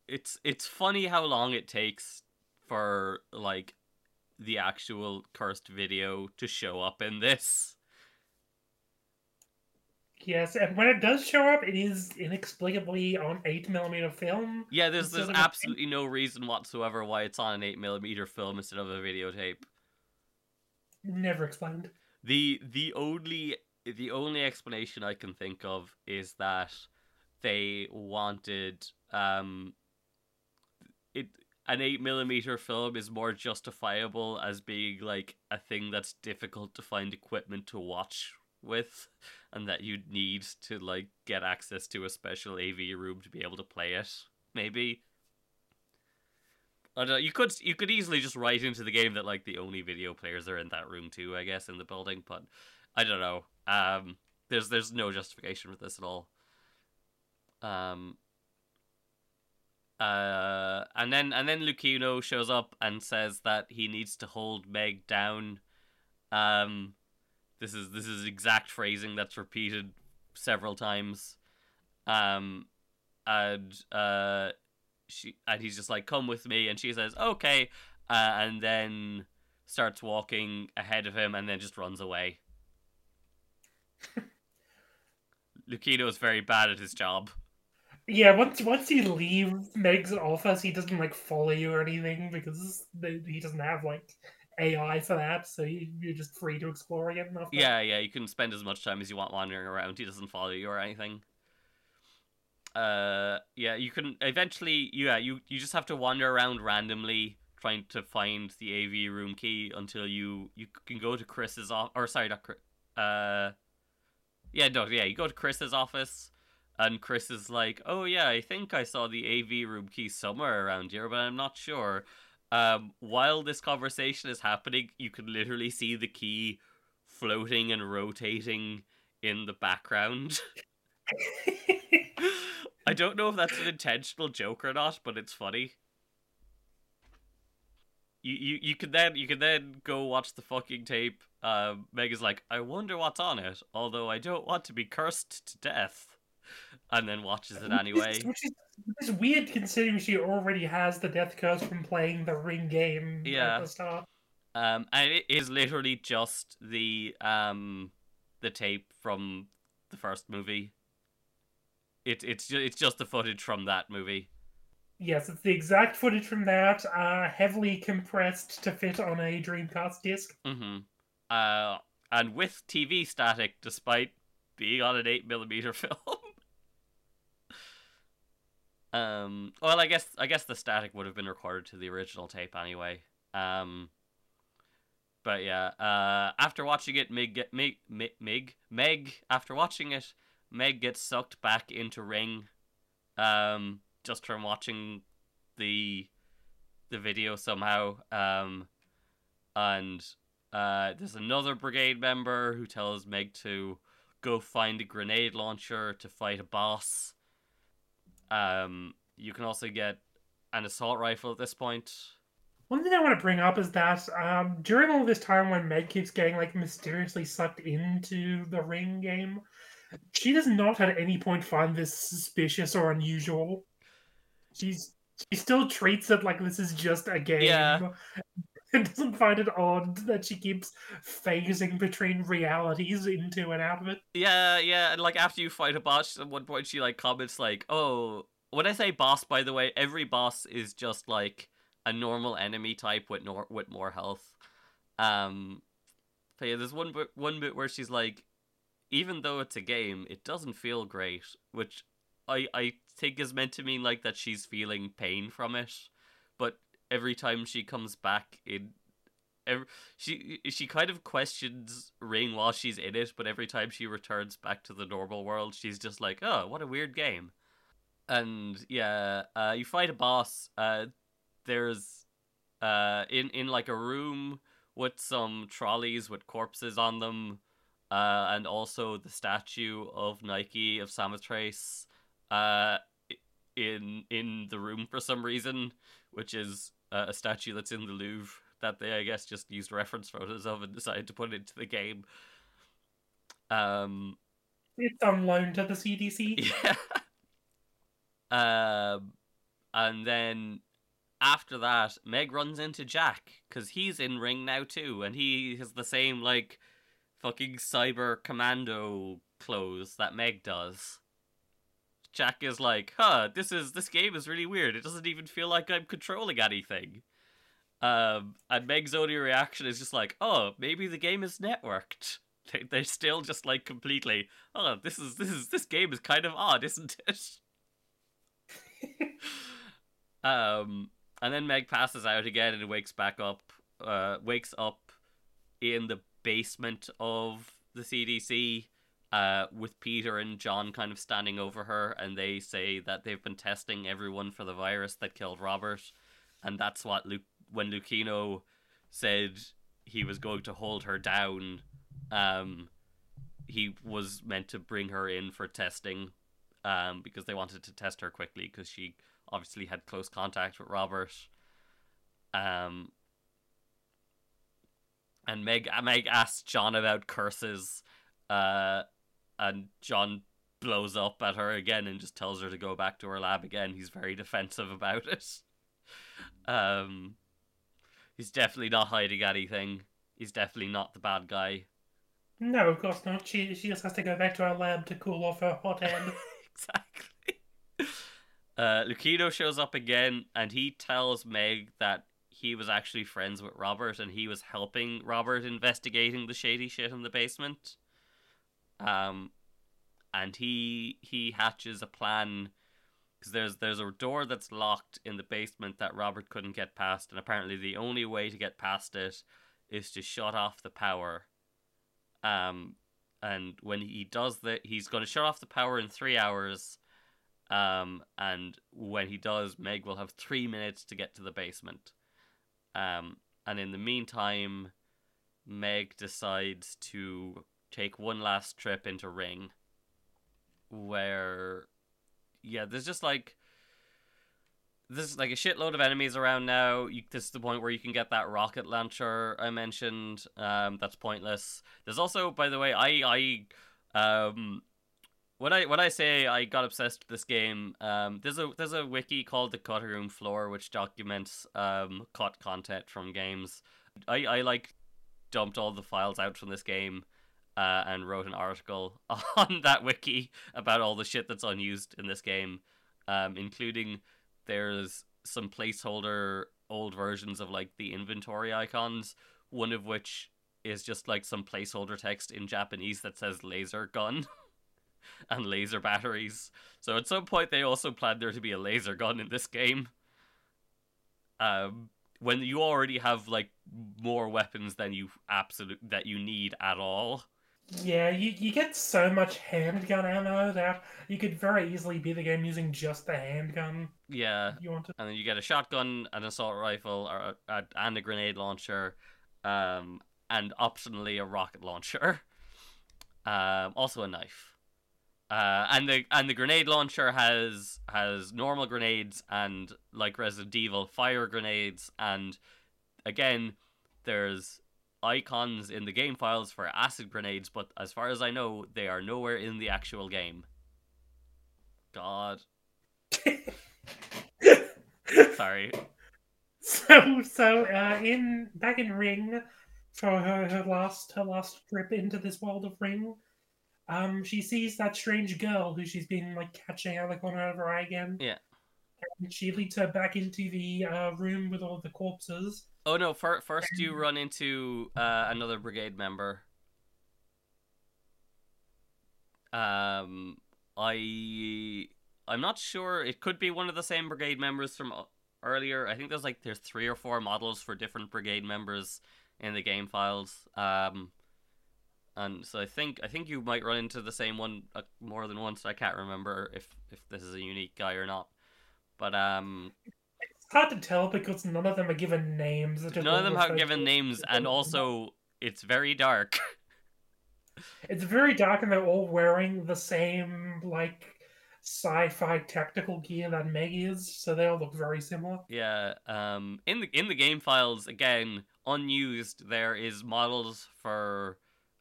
it's it's funny how long it takes for like the actual cursed video to show up in this. Yes, and when it does show up, it is inexplicably on eight millimeter film. Yeah, there's there's absolutely no reason whatsoever why it's on an eight millimeter film instead of a videotape. Never explained. The the only the only explanation I can think of is that they wanted um it an eight millimeter film is more justifiable as being like a thing that's difficult to find equipment to watch with and that you'd need to like get access to a special AV room to be able to play it maybe? I don't know, you could you could easily just write into the game that like the only video players are in that room too I guess in the building but I don't know. Um there's there's no justification for this at all. Um uh and then and then Lucino shows up and says that he needs to hold Meg down. Um this is this is exact phrasing that's repeated several times. Um, and uh, she and he's just like, "Come with me," and she says, "Okay," uh, and then starts walking ahead of him, and then just runs away. Lucino is very bad at his job. Yeah, once once you leave Meg's office, he doesn't like follow you or anything because he doesn't have like AI for that, so you, you're just free to explore again. Yeah, yeah, you can spend as much time as you want wandering around. He doesn't follow you or anything. Uh, yeah, you can eventually. Yeah, you you just have to wander around randomly trying to find the AV room key until you you can go to Chris's off or sorry, not Chris. Uh, yeah, no, yeah, you go to Chris's office. And Chris is like, "Oh yeah, I think I saw the AV room key somewhere around here, but I'm not sure." Um, while this conversation is happening, you can literally see the key floating and rotating in the background. I don't know if that's an intentional joke or not, but it's funny. You you you can then you can then go watch the fucking tape. Um, Meg is like, I wonder what's on it. Although I don't want to be cursed to death, and then watches it anyway. Which is It's weird considering she already has the death curse from playing the ring game Yeah. at the start. Um, and it is literally just the um the tape from the first movie. It it's ju- it's just the footage from that movie. Yes, it's the exact footage from that, uh, heavily compressed to fit on a Dreamcast disc. Mm-hmm. Uh, and with TV static, despite being on an eight millimeter film. Um. Well, I guess I guess the static would have been recorded to the original tape anyway. Um. But yeah. Uh. After watching it, Meg get Meg Meg Meg Meg. After watching it, Meg gets sucked back into Ring. Um. Just from watching the the video somehow. Um. And uh, there's another brigade member who tells Meg to go find a grenade launcher to fight a boss. Um, you can also get an assault rifle at this point. One thing I want to bring up is that um, during all this time when Meg keeps getting like mysteriously sucked into the ring game, she does not at any point find this suspicious or unusual. She's she still treats it like this is just a game. Yeah. And doesn't find it odd that she keeps phasing between realities into and out of it. Yeah, yeah, and like after you fight a boss, at one point she like comments like, "Oh, when I say boss, by the way, every boss is just like a normal enemy type with nor- with more health." Um, but yeah, there's one bit one bit where she's like, even though it's a game, it doesn't feel great, which I I think is meant to mean like that she's feeling pain from it, but every time she comes back in every, she she kind of questions Ring while she's in it, but every time she returns back to the normal world, she's just like, "Oh, what a weird game." And yeah, uh, you fight a boss. Uh, there's uh in in like a room with some trolleys with corpses on them, uh, and also the statue of Nike of Samothrace, uh, in in the room for some reason, which is uh, a statue that's in the Louvre that they I guess just used reference photos of and decided to put into the game. Um, It's on loan to the CDC. yeah. Um, and then after that, Meg runs into Jack because he's in ring now too, and he has the same like fucking cyber commando clothes that Meg does. Jack is like, "Huh, this is this game is really weird. It doesn't even feel like I'm controlling anything." Um, and Meg's only reaction is just like, "Oh, maybe the game is networked." They they're still just like completely, "Oh, this is this is this game is kind of odd, isn't it?" um, and then Meg passes out again and wakes back up. Uh, wakes up in the basement of the CDC. Uh, with Peter and John kind of standing over her, and they say that they've been testing everyone for the virus that killed Robert, and that's what Luke when Lucino said he was going to hold her down. Um, he was meant to bring her in for testing, um, because they wanted to test her quickly because she obviously had close contact with Robert. Um, and Meg Meg asked John about curses, uh, and John blows up at her again and just tells her to go back to her lab again. He's very defensive about it. Um, he's definitely not hiding anything. He's definitely not the bad guy. No, of course not. She she just has to go back to her lab to cool off her hot head. exactly. Uh, Lucino shows up again, and he tells Meg that he was actually friends with Robert, and he was helping Robert investigating the shady shit in the basement. Um, and he he hatches a plan because there's there's a door that's locked in the basement that Robert couldn't get past, and apparently the only way to get past it is to shut off the power. Um, and when he does that, he's going to shut off the power in three hours. Um, and when he does, Meg will have three minutes to get to the basement. Um, and in the meantime, Meg decides to take one last trip into Ring, where, yeah, there's just like there's like a shitload of enemies around now. You, this is the point where you can get that rocket launcher I mentioned. Um, that's pointless. There's also, by the way, I I um when I when I say I got obsessed with this game, um, there's a there's a wiki called the Cutting Room Floor which documents um cut content from games. I I like dumped all the files out from this game, uh, and wrote an article on that wiki about all the shit that's unused in this game, um, including there's some placeholder old versions of like the inventory icons, one of which is just like some placeholder text in Japanese that says laser gun. and laser batteries. So at some point they also planned there to be a laser gun in this game. Um, when you already have like more weapons than you absolute that you need at all. Yeah, you, you get so much handgun ammo that you could very easily beat the game using just the handgun. Yeah, You want to? and then you get a shotgun, an assault rifle, or a, a, and a grenade launcher, um, and optionally a rocket launcher. Um, also a knife. Uh, and the and the grenade launcher has has normal grenades and like Resident Evil fire grenades and again there's icons in the game files for acid grenades but as far as I know they are nowhere in the actual game. God, sorry. So so uh, in back in Ring for her, her last her last trip into this world of Ring, um, she sees that strange girl who she's been like catching out of the corner of her eye again. Yeah. And she leads her back into the uh, room with all the corpses. Oh no! Fir- first, you run into uh, another brigade member. Um, I I'm not sure. It could be one of the same brigade members from earlier. I think there's like there's three or four models for different brigade members in the game files. Um, and so I think I think you might run into the same one uh, more than once. I can't remember if if this is a unique guy or not. But um, It's hard to tell because none of them are given names. None of them have given names, and also it's very dark. It's very dark, and they're all wearing the same like sci-fi tactical gear that Meg is, so they all look very similar. Yeah, um, in the in the game files again, unused. There is models for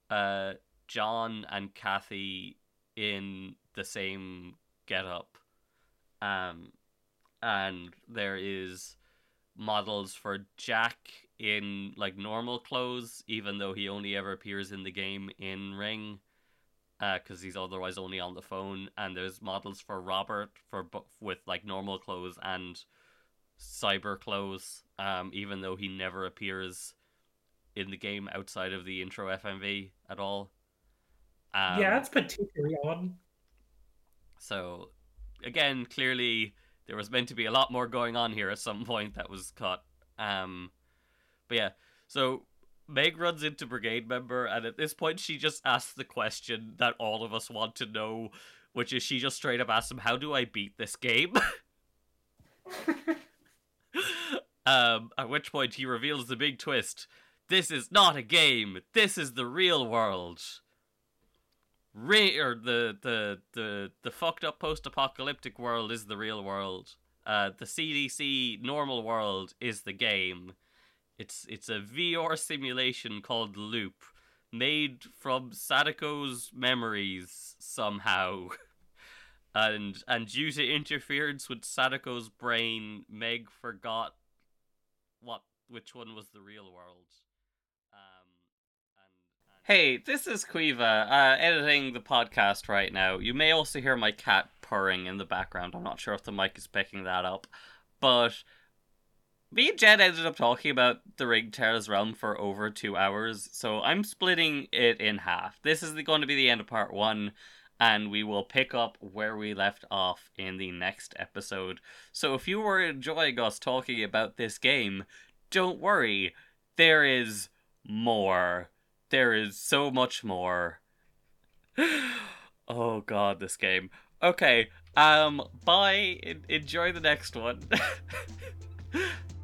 uh John and Kathy in the same getup, um, and there is models for Jack in like normal clothes, even though he only ever appears in the game in Ring, because he's otherwise only on the phone. And there's models for Robert for with like normal clothes and cyber clothes, um, even though he never appears in the game outside of the intro FMV at all. Um, yeah, that's particularly odd. so, again, clearly there was meant to be a lot more going on here at some point that was cut. Um, but yeah, so Meg runs into brigade member, and at this point, she just asks the question that all of us want to know, which is she just straight up asks him, "How do I beat this game?" um, at which point he reveals the big twist: "This is not a game. This is the real world." Re- or the the the the fucked up post-apocalyptic world is the real world. Uh, the CDC normal world is the game. It's it's a VR simulation called Loop, made from Sadako's memories somehow. and and due to interference with Sadako's brain, Meg forgot what which one was the real world. Hey, this is Caoimhe, uh, editing the podcast right now. You may also hear my cat purring in the background. I'm not sure if the mic is picking that up, but me and Jed ended up talking about the Ring Terror's Realm for over two hours, so I'm splitting it in half. This is going to be the end of part one, and we will pick up where we left off in the next episode. So if you were enjoying us talking about this game, don't worry, there is more. There is so much more. oh god, this game. Okay, um, bye. En- enjoy the next one.